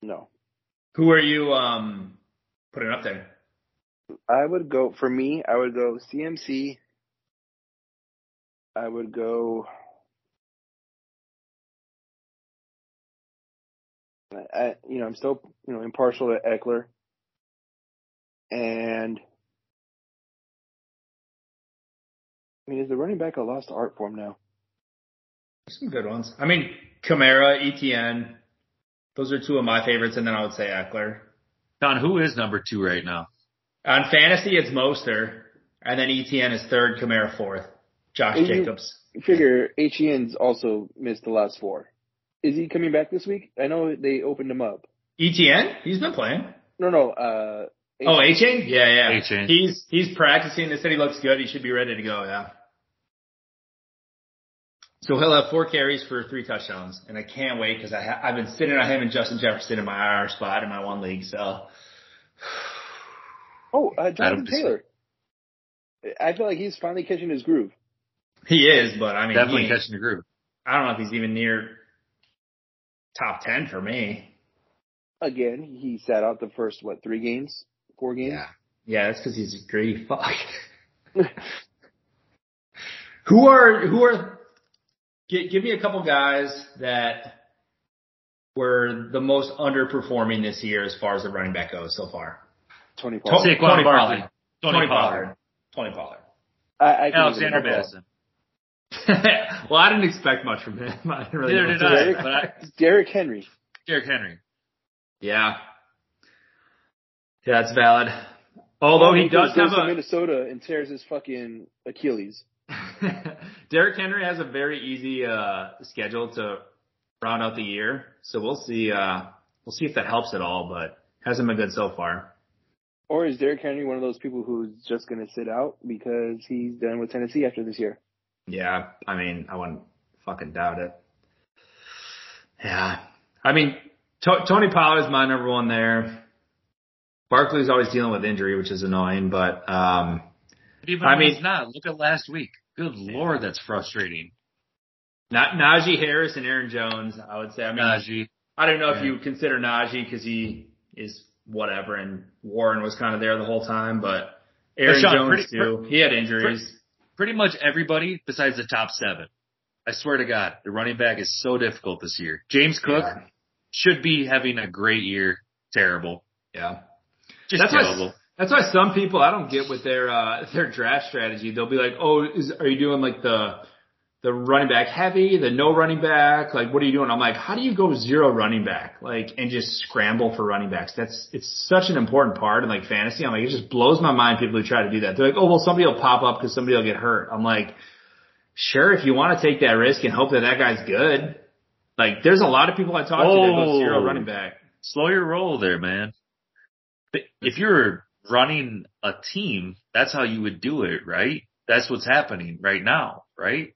No, Who are you um putting up there? I would go for me. I would go CMC. I would go. I, you know, I'm still, you know, impartial to Ekeler. And I mean, is the running back a lost art form now? Some good ones. I mean, Kamara, ETN. Those are two of my favorites, and then I would say Ekeler. Don, who is number two right now? On fantasy, it's Mostert, and then ETN is third, Kamara fourth, Josh Are you- Jacobs. Figure HEN's also missed the last four. Is he coming back this week? I know they opened him up. ETN, he's been playing. No, no. Uh, Oh, Achane? Yeah, yeah. Achane. He's he's practicing. They said he looks good. He should be ready to go. Yeah. So he'll have four carries for three touchdowns, and I can't wait because I ha- I've been sitting on him and Justin Jefferson in my IR spot in my one league. So Oh, uh, Jonathan Taylor. I feel like he's finally catching his groove. he is, but I mean, Definitely catching the groove. I don't know if he's even near top ten for me. Again, he sat out the first what three games, four games. Yeah, yeah, that's because he's a greedy fuck. *laughs* who are who are? Give, give me a couple guys that were the most underperforming this year as far as the running back goes so far. Tony To- Pollard. Saquon Tony Pollard. Tony Pollard. Tony Pollard. I, I can Alexander even- Mattison. *laughs* well, I didn't expect much from him. *laughs* I didn't really Neither did what I, say. but I, Derrick Henry. Derrick Henry. Yeah. Yeah, that's valid. Although he does goes have to a Minnesota and tears his fucking Achilles. *laughs* Derrick Henry has a very easy uh schedule to round out the year. So we'll see uh we'll see if that helps at all, but hasn't been good so far. Or is Derrick Henry one of those people who's just going to sit out because he's done with Tennessee after this year? Yeah, I mean, I wouldn't fucking doubt it. Yeah. I mean, to- Tony Pollard is my number one there. Barkley's always dealing with injury, which is annoying, but um even I mean- he's not, look at last week. Good lord, that's frustrating. not Najee Harris and Aaron Jones, I would say. I mean, Najee. I don't know if Yeah. you consider Najee because he is whatever, and Warren was kind of there the whole time, but Aaron Sean, Jones pretty- too. He had injuries. Pretty much everybody besides the top seven. I swear to God, the running back is so difficult this year. James Cook Yeah. should be having a great year. Terrible. yeah. Just That's terrible. That's why some people I don't get with their uh *laughs* their draft strategy. They'll be like, "Oh, is are you doing like the the running back heavy, the no running back? Like, what are you doing?" I'm like, "How do you go zero running back, like, and just scramble for running backs? That's it's such an important part in like fantasy. I'm like, it just blows my mind people who try to do that. They're like, "Oh, well, somebody will pop up because somebody will get hurt." I'm like, "Sure, if you want to take that risk and hope that that guy's good." Like, there's a lot of people I talk to that go zero Oh. running back. Slow your roll there, man. If you're running a team, that's how you would do it, right? That's what's happening right now, right?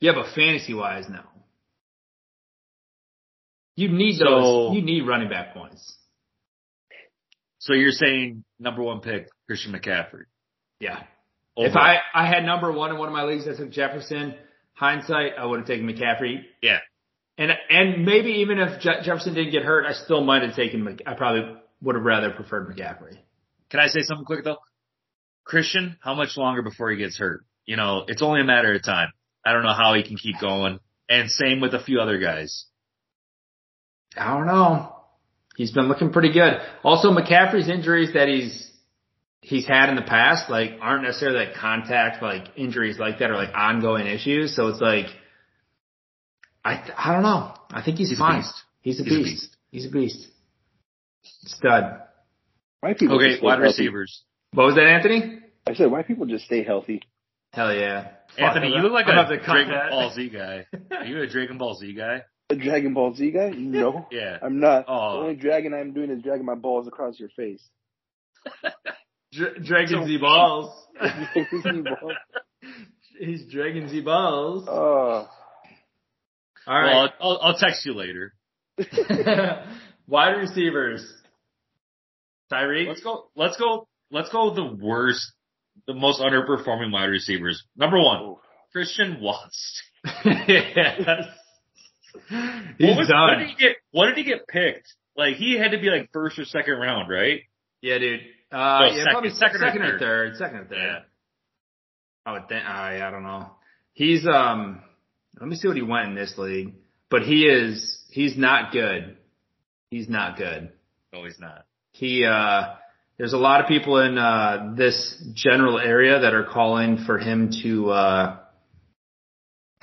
Yeah, but fantasy wise, no. You need So- those. You need running back points. So you're saying number one pick, Christian McCaffrey. Yeah. Over- If I I had number one in one of my leagues, I took Jefferson. Hindsight, I would have taken McCaffrey. yeah, And and maybe even if Je- Jefferson didn't get hurt, I still might have taken. I probably would have rather preferred McCaffrey. Can I say something quick though? Christian, how much longer before he gets hurt? You know, it's only a matter of time. I don't know how he can keep going. And same with a few other guys. I don't know. He's been looking pretty good. Also, McCaffrey's injuries that he's he's had in the past, like, aren't necessarily like contact, like injuries like that, are like ongoing issues. So it's like, I I don't know. I think he's, He's a beast. He's a He's a beast. beast. He's a beast. Stud. Why people Okay, wide healthy? receivers. What was that, Anthony? I said, why people just stay healthy? Hell yeah. Anthony, you look like I'm a gonna cut Dragon that. Ball Z guy. Are you a Dragon Ball Z guy? A Dragon Ball Z guy? No, *laughs* Yeah. I'm not. Oh. The only dragging I'm doing is dragging my balls across your face. *laughs* Dra- Dragon So- Z balls. Balls. *laughs* He's Dragon Z balls. oh, All right. Well, I'll, I'll text you later. Wide receivers. Tyreek. Let's go. Let's go. Let's go. with The worst, the most underperforming wide receivers. Number one, Oof. Christian Watts. *laughs* yes. He's what, was, done. what did he get? What did he get picked? Like he had to be like first or second round, right? Yeah, dude. Uh, No, yeah, second- probably second second, or or third. third. Second or third. Yeah. I would think. I I don't know. He's um. Let me see what he went in this league. But he is. He's not good. He's not good. No, he's not. He uh. There's a lot of people in uh this general area that are calling for him to uh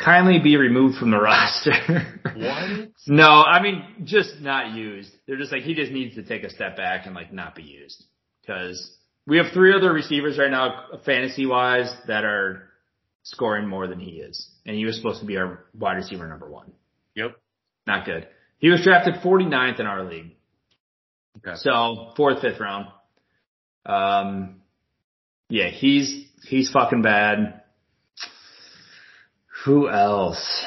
kindly be removed from the *laughs* roster. What? No, I mean just not used. They're just like he just needs to take a step back and like not be used because we have three other receivers right now, fantasy wise, that are scoring more than he is, and he was supposed to be our wide receiver number one. Yep. Not good. He was drafted 49th in our league, Okay. so fourth, fifth round. Um, yeah, he's he's fucking bad. Who else?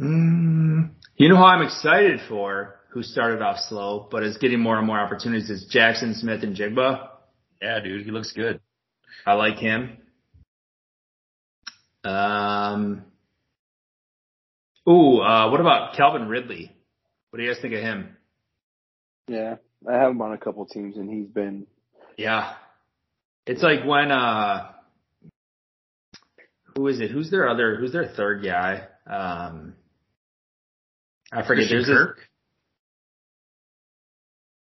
Mm, you know who I'm excited for? Who started off slow, but is getting more and more opportunities is Jaxon Smith-Njigba. Yeah, dude, he looks good. I like him. Um. Ooh, uh, what about Calvin Ridley? What do you guys think of him? Yeah, I have him on a couple teams, and he's been Yeah. It's like when uh who is it? Who's their other who's their third guy? Um I forget Christian there's this, Kirk.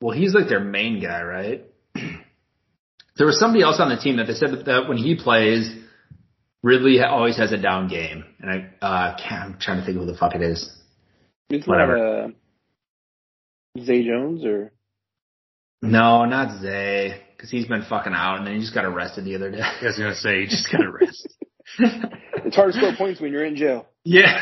well he's like their main guy, right? *clears throat* there was somebody else on the team that they said that, that when he plays Ridley ha- always has a down game. And I uh can't I'm trying to think of who the fuck it is. It's Whatever. not, uh, Zay Jones or No, not Zay, because he's been fucking out and then he just got arrested the other day. I was gonna say, he *laughs* just got arrested. *laughs* it's hard to score points when you're in jail. Yeah.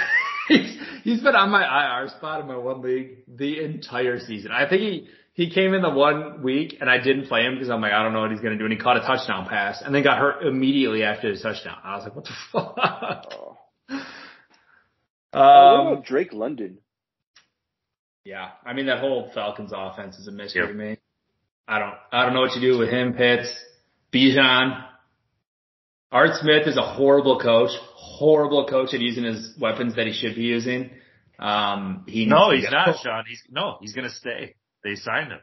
He's, *laughs* he's been on my IR spot in my one league the entire season. I think he, he came in the one week and I didn't play him because I'm like, I don't know what he's going to do. And he caught a touchdown pass and then got hurt immediately after his touchdown. I was like, what the fuck? Oh. Uh, what Um, about Drake London? Yeah. I mean, that whole Falcons offense is a mystery Yep. to me. I don't, I don't know what you do with him, Pitts, Bijan. Art Smith is a horrible coach, horrible coach at using his weapons that he should be using. Um, he No, he's not, go. Sean. He's no, he's gonna stay. They signed him.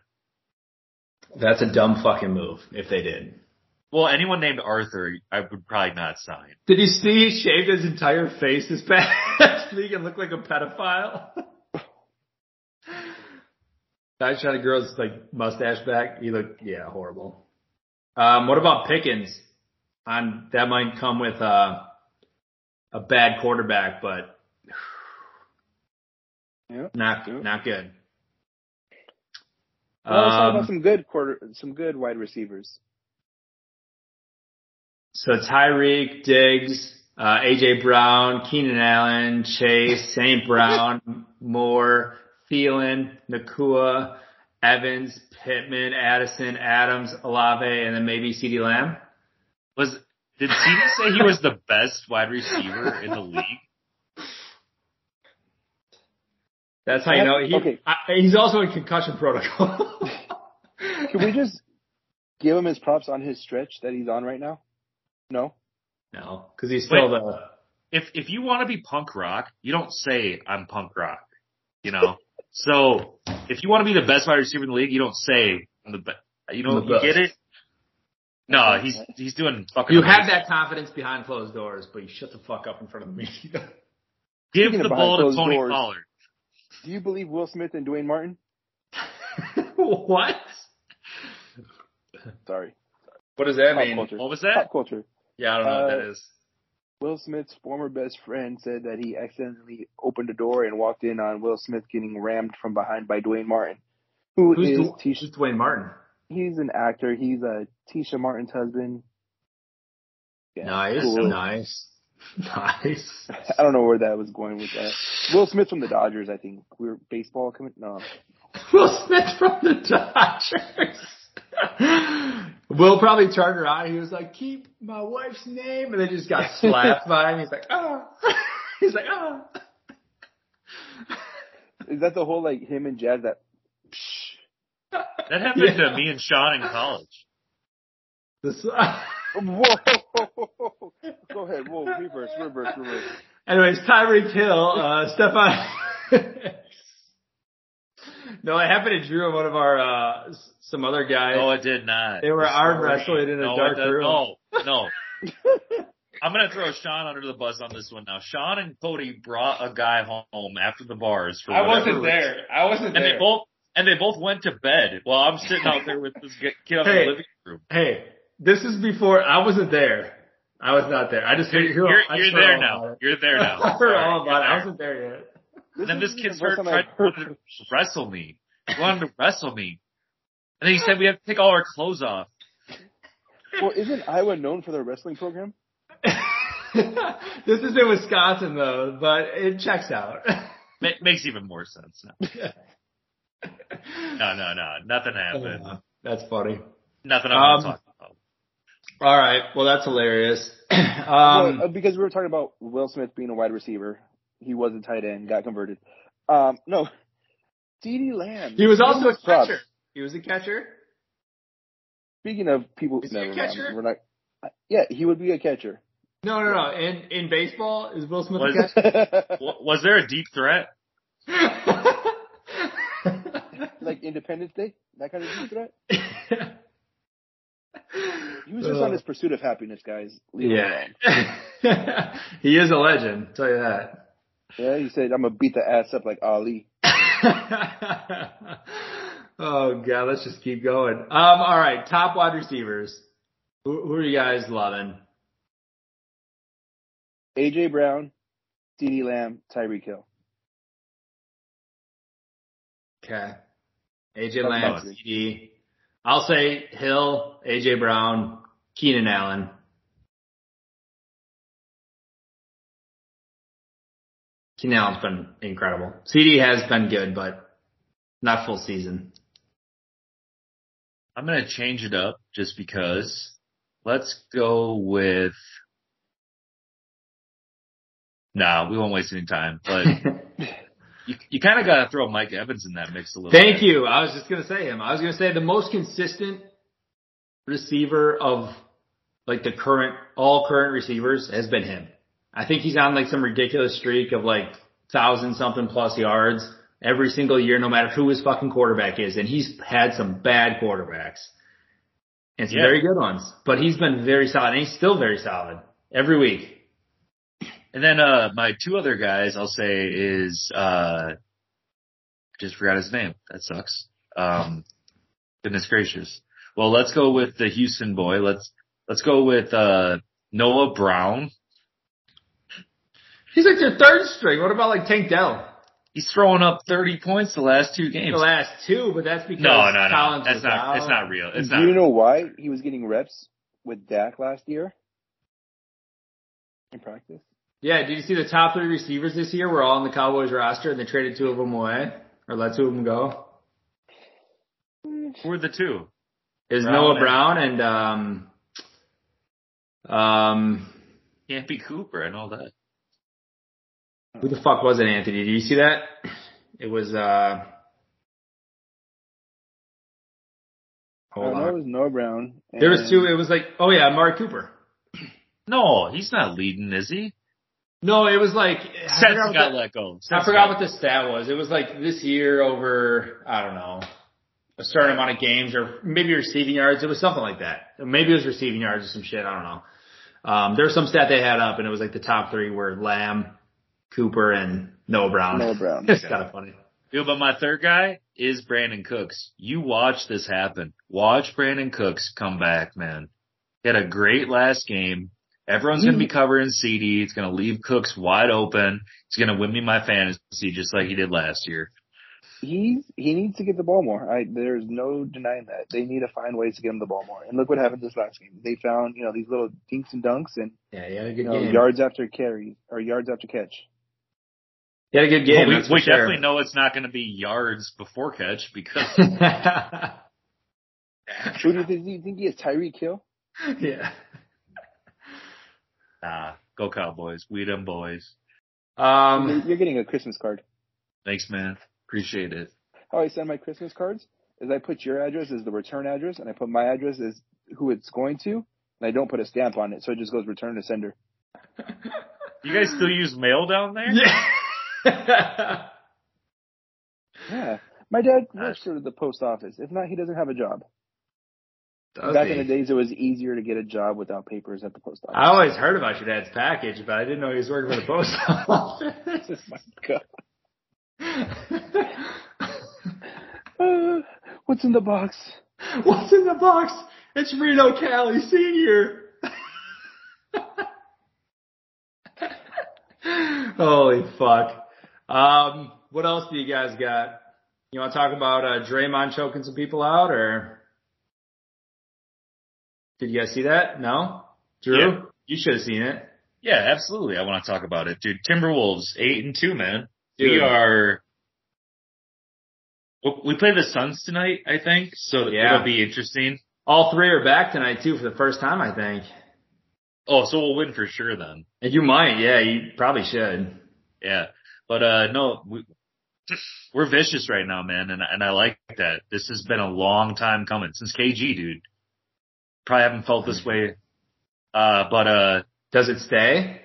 That's a dumb fucking move if they did. Well, anyone named Arthur, I would probably not sign. Did you see he shaved his entire face this past *laughs* week and looked like a pedophile? *laughs* Guy's trying to grow his like mustache back. He looked yeah, horrible. Um, what about Pickens? That might come with uh, a bad quarterback, but Yeah. not Yeah. not good. Well, let's talk Um, about some good quarter, some good wide receivers. So Tyreek, Diggs, uh, AJ Brown, Keenan Allen, Chase, St. Brown, Moore, Thielen, Nacua, Evans, Pittman, Addison, Adams, Olave, and then maybe CeeDee Lamb. Was did CeeDee say he was the best wide receiver in the league? That's how you know he, Okay. I, he's also in concussion protocol. *laughs* Can we just give him his props on his stretch that he's on right now? No. no, because he's still Wait. the. If if you want to be punk rock, you don't say I'm punk rock. You know. So if you want to be the best wide receiver in the league, you don't say I'm the best. You know, I'm you get it. No, he's he's doing fucking. You have that confidence behind closed doors, but you shut the fuck up in front of the media. *laughs* Give the ball to Tony doors. Pollard. Do you believe Will Smith and Duane Martin? *laughs* what? Sorry. What does that Pop mean? culture. What was that? Pop culture. Yeah, I don't know what Uh, that is. Will Smith's former best friend said that he accidentally opened a door and walked in on Will Smith getting rammed from behind by Duane Martin, who Who's, is Du- Tisha. who's Duane Martin? He's an actor. He's a Tisha Martin's husband. Yeah, Nice, cool. nice, *laughs* nice. *laughs* I don't know where that was going with that. Will Smith from the Dodgers, I think. we're baseball coming. No, *laughs* Will Smith from the Dodgers. *laughs* Will probably turned around. He was like, "Keep my wife's name," and they just got slapped by him. He's like, "Oh," *laughs* he's like, "Oh." is that the whole like him and Jazz that? That happened Yeah. to me and Sean in college. This, *laughs* Whoa! Go ahead. Whoa! Reverse, reverse, reverse. anyways, Tyreek Hill, uh, Stefon. No, it happened to Drew and one of our uh, some other guys. No, it did not. They were arm wrestling in a no, dark room. No, no. *laughs* I'm gonna throw Sean under the bus on this one now. Sean and Cody brought a guy home after the bars. For I wasn't reason. there. I wasn't there. And there. they both and they both went to bed while I'm sitting out there with this kid in Hey. the living room. Hey, this is before I wasn't there. I was not there. I just heard You're, hear- I you're there now. You're there now. I heard all about it. I wasn't there yet. And then this is kid's hurt, tried to wrestle me. He wanted to wrestle me. And then he said we have to take all our clothes off. Well, isn't Iowa known for their wrestling program? *laughs* this is in Wisconsin though, but it checks out. Ma- makes even more sense now. *laughs* No, no, no. Nothing happened. That's funny. Nothing I'm Um, gonna talk about. All right. Well, that's hilarious. *clears throat* Um, uh, because we were talking about Will Smith being a wide receiver. He was a tight end, got converted. Um, no, CeeDee Lamb. he was also a Give him props. catcher. He was a catcher. Speaking of people, Is he a never mind. catcher? We're not. uh, Yeah, he would be a catcher. No, no, no. In in baseball, is Will Smith Was- a catch? *laughs* W- Was there a deep threat? *laughs* like Independence Day, that kind of deep threat. *laughs* He was just on his pursuit of happiness, guys. Leave yeah. he is a legend, I'll tell you that. Yeah, he said, "I'm gonna beat the ass up like Ali." *laughs* oh god, let's just keep going. Um, all right, top wide receivers. Who, who are you guys loving? AJ Brown, CeeDee Lamb, Tyreek Hill. Okay. AJ Lamb. CeeDee. I'll say Hill, AJ Brown, Keenan Allen. Keenan Allen's been incredible. CeeDee has been good, but not full season. I'm gonna change it up just because. Let's go with. Nah, we won't waste any time. But *laughs* you, you kind of got to throw Mike Evans in that mix a little. Thank bit. you. I was just gonna say him. I was gonna say the most consistent receiver of like the current all current receivers has been him. I think he's on like some ridiculous streak of like thousand something plus yards every single year, no matter who his fucking quarterback is. And he's had some bad quarterbacks and some Yeah. very good ones, but he's been very solid and he's still very solid every week. And then uh my two other guys I'll say is uh just forgot his name. That sucks. Um goodness gracious. Well, let's go with the Houston boy. Let's let's go with uh Noah Brown. He's like their third string. What about like Tank Dell? He's throwing up 30 points the last two games. The last two, but that's because No, no, no. Collins That's not out. it's not real. It's Do not you know why he was getting reps with Dak last year in practice? Yeah, did you see the top three receivers this year were all on the Cowboys roster and they traded two of them away? Or let two of them go? who are the two? Is Brown Noah and- Brown and um um Campy Cooper and all that. Who the fuck was it, Anthony? Did you see that? It was uh Hold I know it was Noah Brown. There was two it was like oh yeah, Amari Cooper. No, he's not leading, is he? No, it was like I Seth forgot what got the- let go. I forgot got- what the stat was. It was like this year over, I don't know, a certain amount of games or maybe receiving yards. It was something like that. Maybe it was receiving yards or some shit. I don't know. Um, there was some stat they had up and it was like the top three were Lamb, Cooper, and Noah Brown. Noah Brown. *laughs* it's kind of funny. Dude, but my third guy is Brandin Cooks. You watch this happen. Watch Brandin Cooks come back, man. He had a great last game. Everyone's going to be mm. covering CeeDee. It's going to leave Cooks wide open. He's going to win me my fantasy just like he did last year. He's he needs to get the ball more. I there's no denying that. They need to find ways to get him the ball more. And look what happened this last game. They found, you know, these little dinks and dunks and Yeah, he had a good you know, game. yards after carry or yards after catch. He had a good game. Well, we that's for we sure. definitely know it's not going to be yards before catch because *laughs* Who do you think, do you think he is? Tyreek Hill? yeah. *laughs* nah, go Cowboys. We them boys. Um, You're- You're getting a Christmas card. Thanks, man. Appreciate it. How I send my Christmas cards is I put your address as the return address and I put my address as who it's going to and I don't put a stamp on it, so it just goes return to sender. You guys still use mail down there? *laughs* yeah. *laughs* Yeah. My dad works for the post office. If not, he doesn't have a job. Does Back he? in the days, it was easier to get a job without papers at the post office. I always heard about your dad's package, but I didn't know he was working for the post *laughs* office. my God. *laughs* Uh, what's in the box? What's in the box? It's Reno Cali Senior. Holy fuck. Um, what else do you guys got? You want to talk about uh, Draymond choking some people out, or did you guys see that? No, Drew, Yeah. you should have seen it. Yeah, absolutely. I want to talk about it, dude. Timberwolves eight and two, man. We are. We play the Suns tonight, I think, so Yeah. it'll be interesting. All three are back tonight too for the first time, I think. Oh, so we'll win for sure then. And you might, yeah, you probably should. Yeah, but uh no, we we're vicious right now, man, and and I like that. This has been a long time coming since KG, dude. Probably haven't felt this way. Uh, but uh, Does it stay?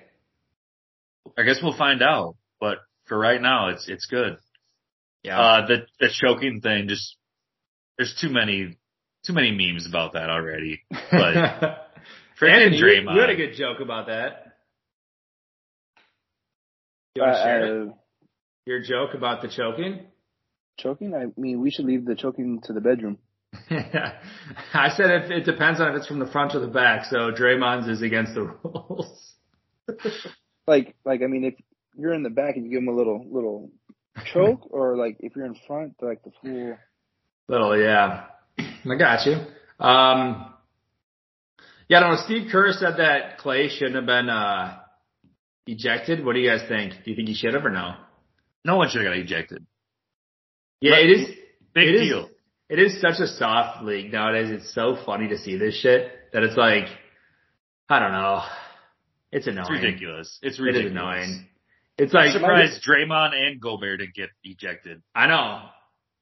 I guess we'll find out. But for right now, it's it's good. Yeah. Uh, the the choking thing just there's too many too many memes about that already. But *laughs* you, Draymond. you had a good joke about that. You want to Uh, share uh, Your joke about the choking? choking? I mean, we should leave the choking to the bedroom. *laughs* I said it, it depends on if it's from the front or the back. So Draymond's is against the *laughs* rules. *laughs* Like, like I mean, if you're in the back and you give them a little little choke, or like if you're in front, like the full. Little, yeah. I got you. Um, yeah, I don't know. Steve Kerr said that Klay shouldn't have been uh, ejected. What do you guys think? Do you think he should have or no? no one should have got ejected. Yeah, it is. Big It is- deal. It is such a soft league nowadays. It's so funny to see this shit that it's like, I don't know. It's annoying. It's ridiculous. It's It ridiculous. is annoying. It's like I'm like, surprised Draymond and Gobert didn't get ejected. I know.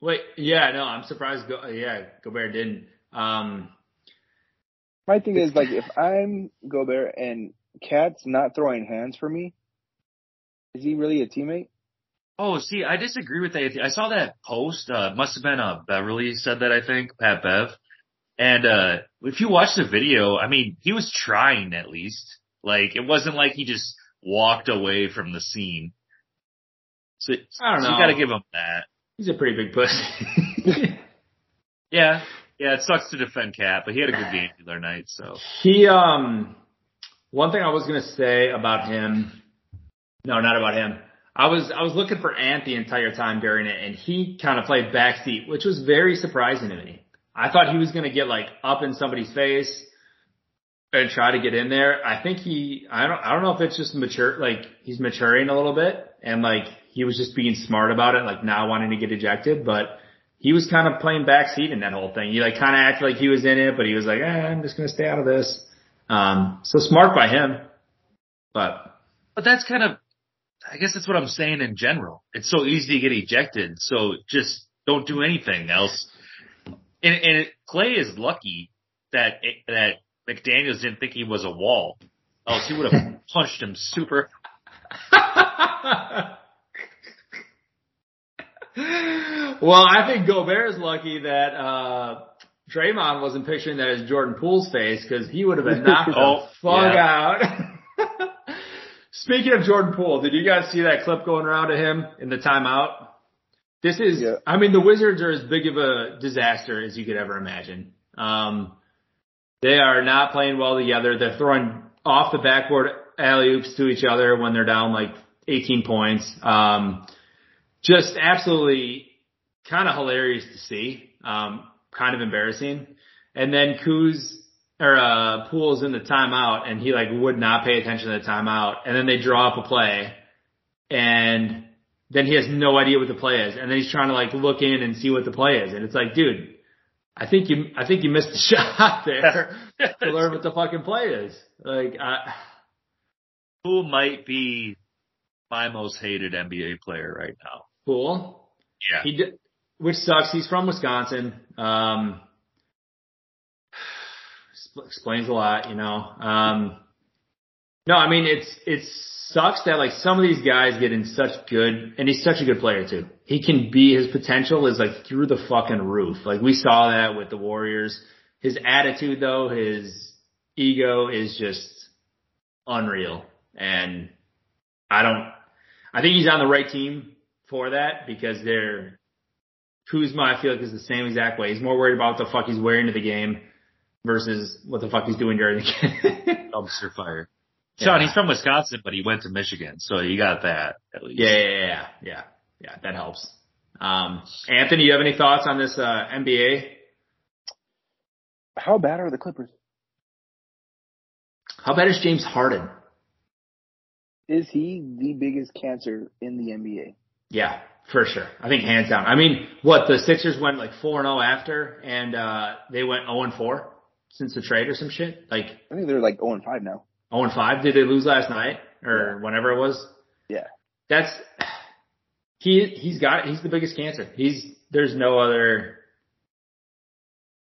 Wait, yeah, no, I'm surprised. Go, yeah, Gobert didn't. Um, My thing is like if I'm Gobert and Cat's not throwing hands for me, is he really a teammate? Oh, see, I disagree with that. I saw that post. Uh, must have been uh, Beverly said that. I think Pat Bev. And uh if you watch the video, I mean, he was trying at least. Like it wasn't like he just walked away from the scene. So, I don't so know. you got to give him that. he's a pretty big pussy. *laughs* Yeah, yeah. It sucks to defend Cat, but he had a good game the other night. So He um one thing I was gonna say about him no, not about him. I was I was looking for Ant the entire time during it and he kind of played backseat, which was very surprising to me. I thought he was gonna get like up in somebody's face and try to get in there. I think he I don't I don't know if it's just mature like he's maturing a little bit and like he was just being smart about it, like not wanting to get ejected, but he was kind of playing backseat in that whole thing. He like kind of acted like he was in it, but he was like, eh, I'm just gonna stay out of this. Um, so smart by him. But But that's kind of, I guess that's what I'm saying in general. It's so easy to get ejected, so just don't do anything else. And, and it, Klay is lucky that that McDaniels didn't think he was a wall, else he would have *laughs* punched him super. *laughs* well, I think Gobert is lucky that uh Draymond wasn't picturing that as Jordan Poole's face because he would have been *laughs* knocked Oh, the fuck yeah. out. *laughs* Speaking of Jordan Poole, did you guys see that clip going around of him in the timeout? This is, Yeah. I mean, the Wizards are as big of a disaster as you could ever imagine. Um, they are not playing well together. They're throwing off the backboard alley oops to each other when they're down like 18 points. Um, just absolutely kind of hilarious to see. Um, kind of embarrassing. And then Kuz or uh Poole's in the timeout and he like would not pay attention to the timeout. And then they draw up a play and then he has no idea what the play is. And then he's trying to like look in and see what the play is. And it's like, dude, I think you I think you missed the *laughs* shot there *laughs* to learn what the fucking play is. Like I Who might be my most hated NBA player right now? Poole. Yeah. He did, which sucks. He's from Wisconsin. Um, *sighs* explains a lot, you know. Um, no, I mean it's it sucks that like some of these guys get in such good, and he's such a good player too. He can be his potential is like through the fucking roof. Like we saw that with the Warriors. His attitude though, his ego is just unreal, and I don't. I think he's on the right team for that because they're Kuzma. I feel like is the same exact way. He's more worried about what the fuck he's wearing to the game versus what the fuck he's doing during the game. *laughs* Dumpster fire. Sean, Yeah. he's from Wisconsin, but he went to Michigan, so you got that at least. Yeah, yeah, yeah, yeah, yeah, yeah. That helps. Um, Anthony, you have any thoughts on this uh, NBA? How bad are the Clippers? How bad is James Harden? Is he the biggest cancer in the NBA? Yeah, for sure. I think hands down. I mean, what the Sixers went like four and zero after, and uh they went zero and four since the trade or some shit. Like I think they're like 0 and 5 now. zero and five. Did they lose last night or whenever it was? Yeah. That's he. He's got. He's the biggest cancer. He's there's no other.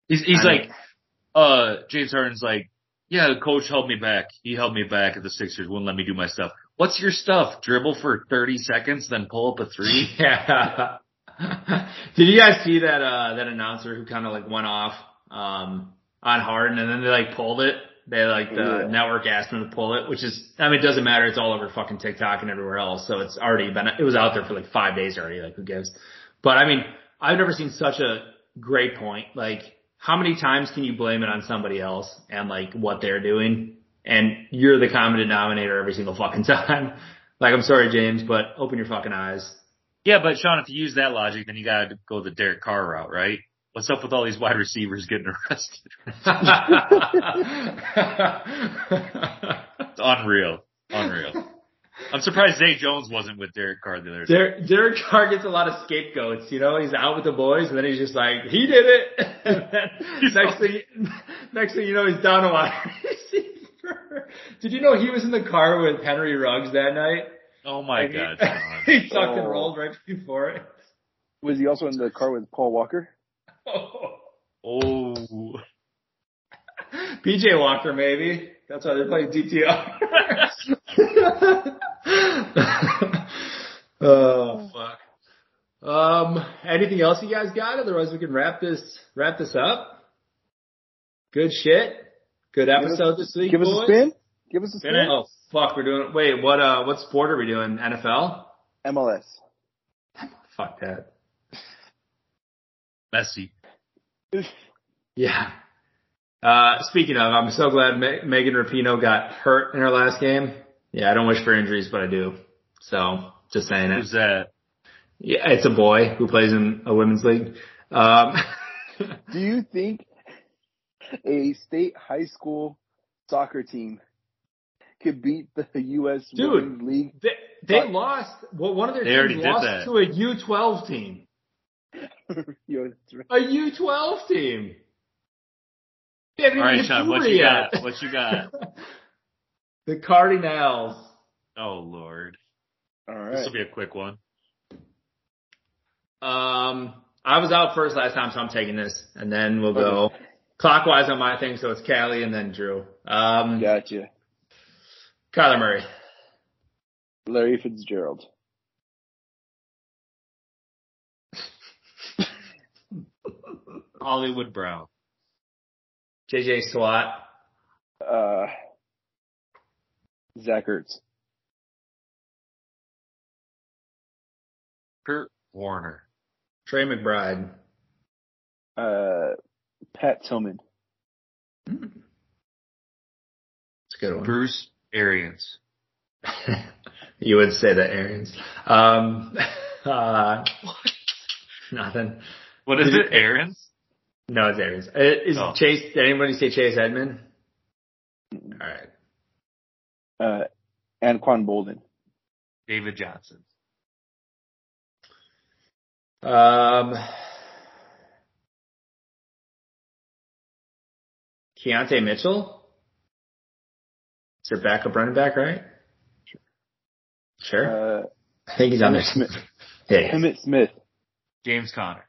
He's, he's like, uh, James Harden's like, yeah, the coach held me back. He held me back at the Sixers, wouldn't let me do my stuff. What's your stuff? Dribble for 30 seconds, then pull up a three? *laughs* Yeah. *laughs* Did you guys see that uh that announcer who kind of like went off um on Harden and then they like pulled it? They like the Yeah. network asked them to pull it, which is I mean it doesn't matter. It's all over fucking TikTok and everywhere else, so it's already been it was out there for like five days already. Like who gives? But I mean I've never seen such a great point. Like how many times can you blame it on somebody else and like what they're doing? And you're the common denominator every single fucking *laughs* time. Like I'm sorry, James, but open your fucking eyes. Yeah, but Sean, if you use that logic, then you gotta go the Derek Carr route, right? What's up with all these wide receivers getting arrested? *laughs* It's unreal. Unreal. I'm surprised Zay Jones wasn't with Derek Carr the other day. Derek, Derek Carr gets a lot of scapegoats, you know, he's out with the boys and then he's just like, he did it. *laughs* Next thing, next thing you know, he's down a wide receiver. *laughs* Did you know he was in the car with Henry Ruggs that night? Oh my And he- god, *laughs* Sean. he tucked and Oh. rolled right before it. Was he also in the car with Paul Walker? *laughs* Oh. PJ Walker, maybe. That's why they're playing DTR. oh fuck. Um, anything else you guys got? Otherwise, we can wrap this wrap this up. Good shit. Good episode this week. Give us a spin. Give us a spin. Oh fuck, we're doing. Wait, what? Uh, what sport are we doing? NFL? MLS. Fuck that. Messi. *laughs* Yeah. Uh, speaking of, I'm so glad Me- Megan Rapinoe got hurt in her last game. Yeah, I don't wish for injuries, but I do. So, just saying it. Who's that? Yeah, it's a boy who plays in a women's league. Um, *laughs* Do you think a state high school soccer team could beat the U.S. Dude. Women's League? they, they lost. Well, one of their They already teams did lost that. to a U12 team. *laughs* You know, right. A U12 team. All right, Sean, what you yet. got? *laughs* What you got? the Cardinals. Oh lord. All right. This will be a quick one. Um, I was out first last time, so I'm taking this, and then we'll go clockwise on my thing. So it's Callie and then Drew. Um, Gotcha. Kyler Murray. Larry Fitzgerald. *laughs* Hollywood Brown. JJ Swat. Uh, Zach Ertz. Kurt Warner. Trey McBride. Uh, Pat Tillman. It's a good one. Bruce Arians. *laughs* you would say that, Arians. Um, *laughs* uh, nothing. What is Did it? you- Arians? No, it's Arians. Uh, Is Oh. Chase? Did anybody say Chase Edmond? All right. Uh, Anquan Boldin. David Johnson. Um, Keontae Mitchell. Is their backup running back, right? Sure. Uh, I think he's on there. Emmitt Smith. Yeah, *laughs* yeah. Emmitt Smith. James Conner.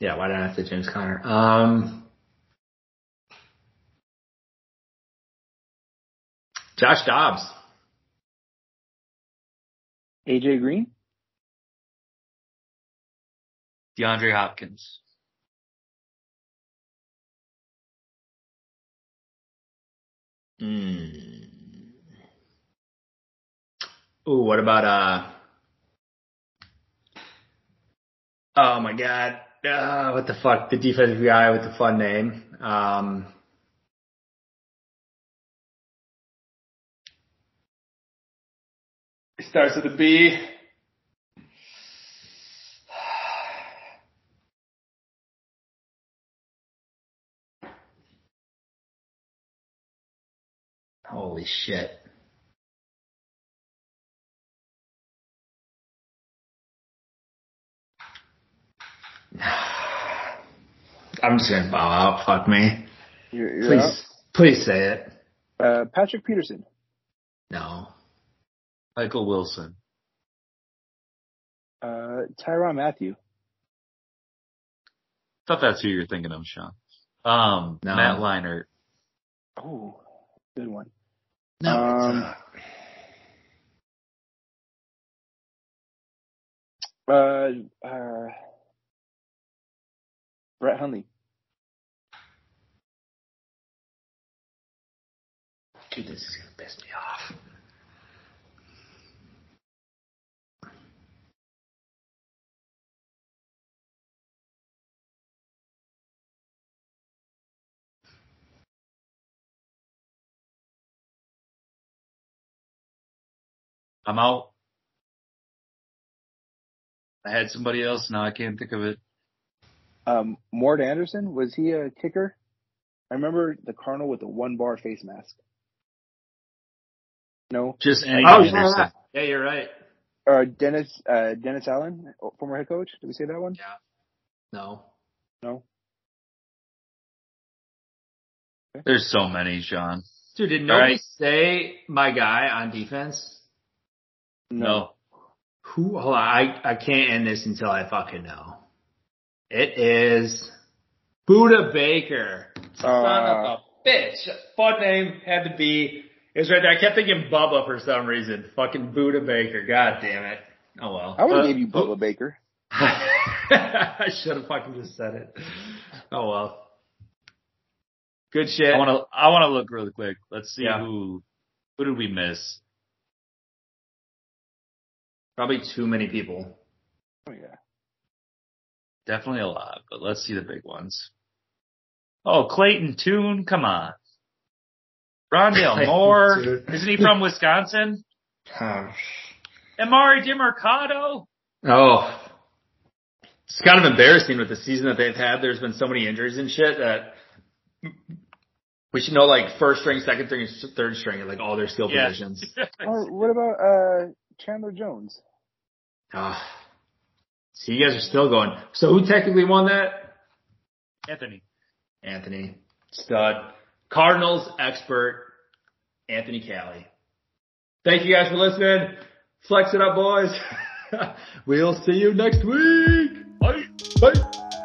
Yeah, why did I have to James Conner? Um, Josh Dobbs. AJ Green. DeAndre Hopkins. Mm. Ooh, what about uh? Oh my god! Uh, what the fuck? The defensive guy with the fun name. Um, starts with a B. Holy shit. *sighs* I'm just gonna bow out. Fuck me. You're, you're Please, please say it. Uh, Patrick Peterson. No. Michael Wilson. Uh, Tyrann Mathieu. Thought that's who you're thinking of, Sean. Um, No. Matt Leinart. Oh, good one. No, Um, not. Uh, uh, Brett Hundley. Dude, this is gonna piss me off. I'm out. I had somebody else. Now I can't think of it. Um, Mort Anderson was he a kicker? I remember the Cardinal with the one bar face mask. No, Just any. Oh, Anderson. yeah. yeah, you're right. uh, Dennis uh, Dennis Allen, former head coach. Did we say that one? Yeah. No. No. There's so many, Sean. Dude, did All nobody right. say my guy on defense? No. Who? Hold on, I I can't end this until I fucking know. It is Budda Baker. Son of Uh, a bitch. Fun name had to be. It was right there. I kept thinking Bubba for some reason. Fucking Budda Baker. God damn it. Oh well. I would have Uh, gave you Bubba Baker. *laughs* I should have fucking just said it. Oh well. Good shit. I want to. I want to look really quick. Let's see Yeah. who. Who did we miss? Probably too many people. Oh yeah. Definitely a lot, but let's see the big ones. Oh, Clayton Tune, come on. Rondale Clayton Moore, isn't he from Wisconsin? Emari Demercado. Oh. It's kind of embarrassing with the season that they've had. There's been so many injuries and shit that we should know like first string, second string, third string at like all their skill Yeah. positions. *laughs* Or what about uh, Chandler Jones? Ah. See, you guys are still going. So who technically won that? Anthony. Anthony. Stud. Cardinals expert, Anthony Callie. Thank you guys for listening. Flex it up, boys. *laughs* we'll see you next week. Bye. Bye.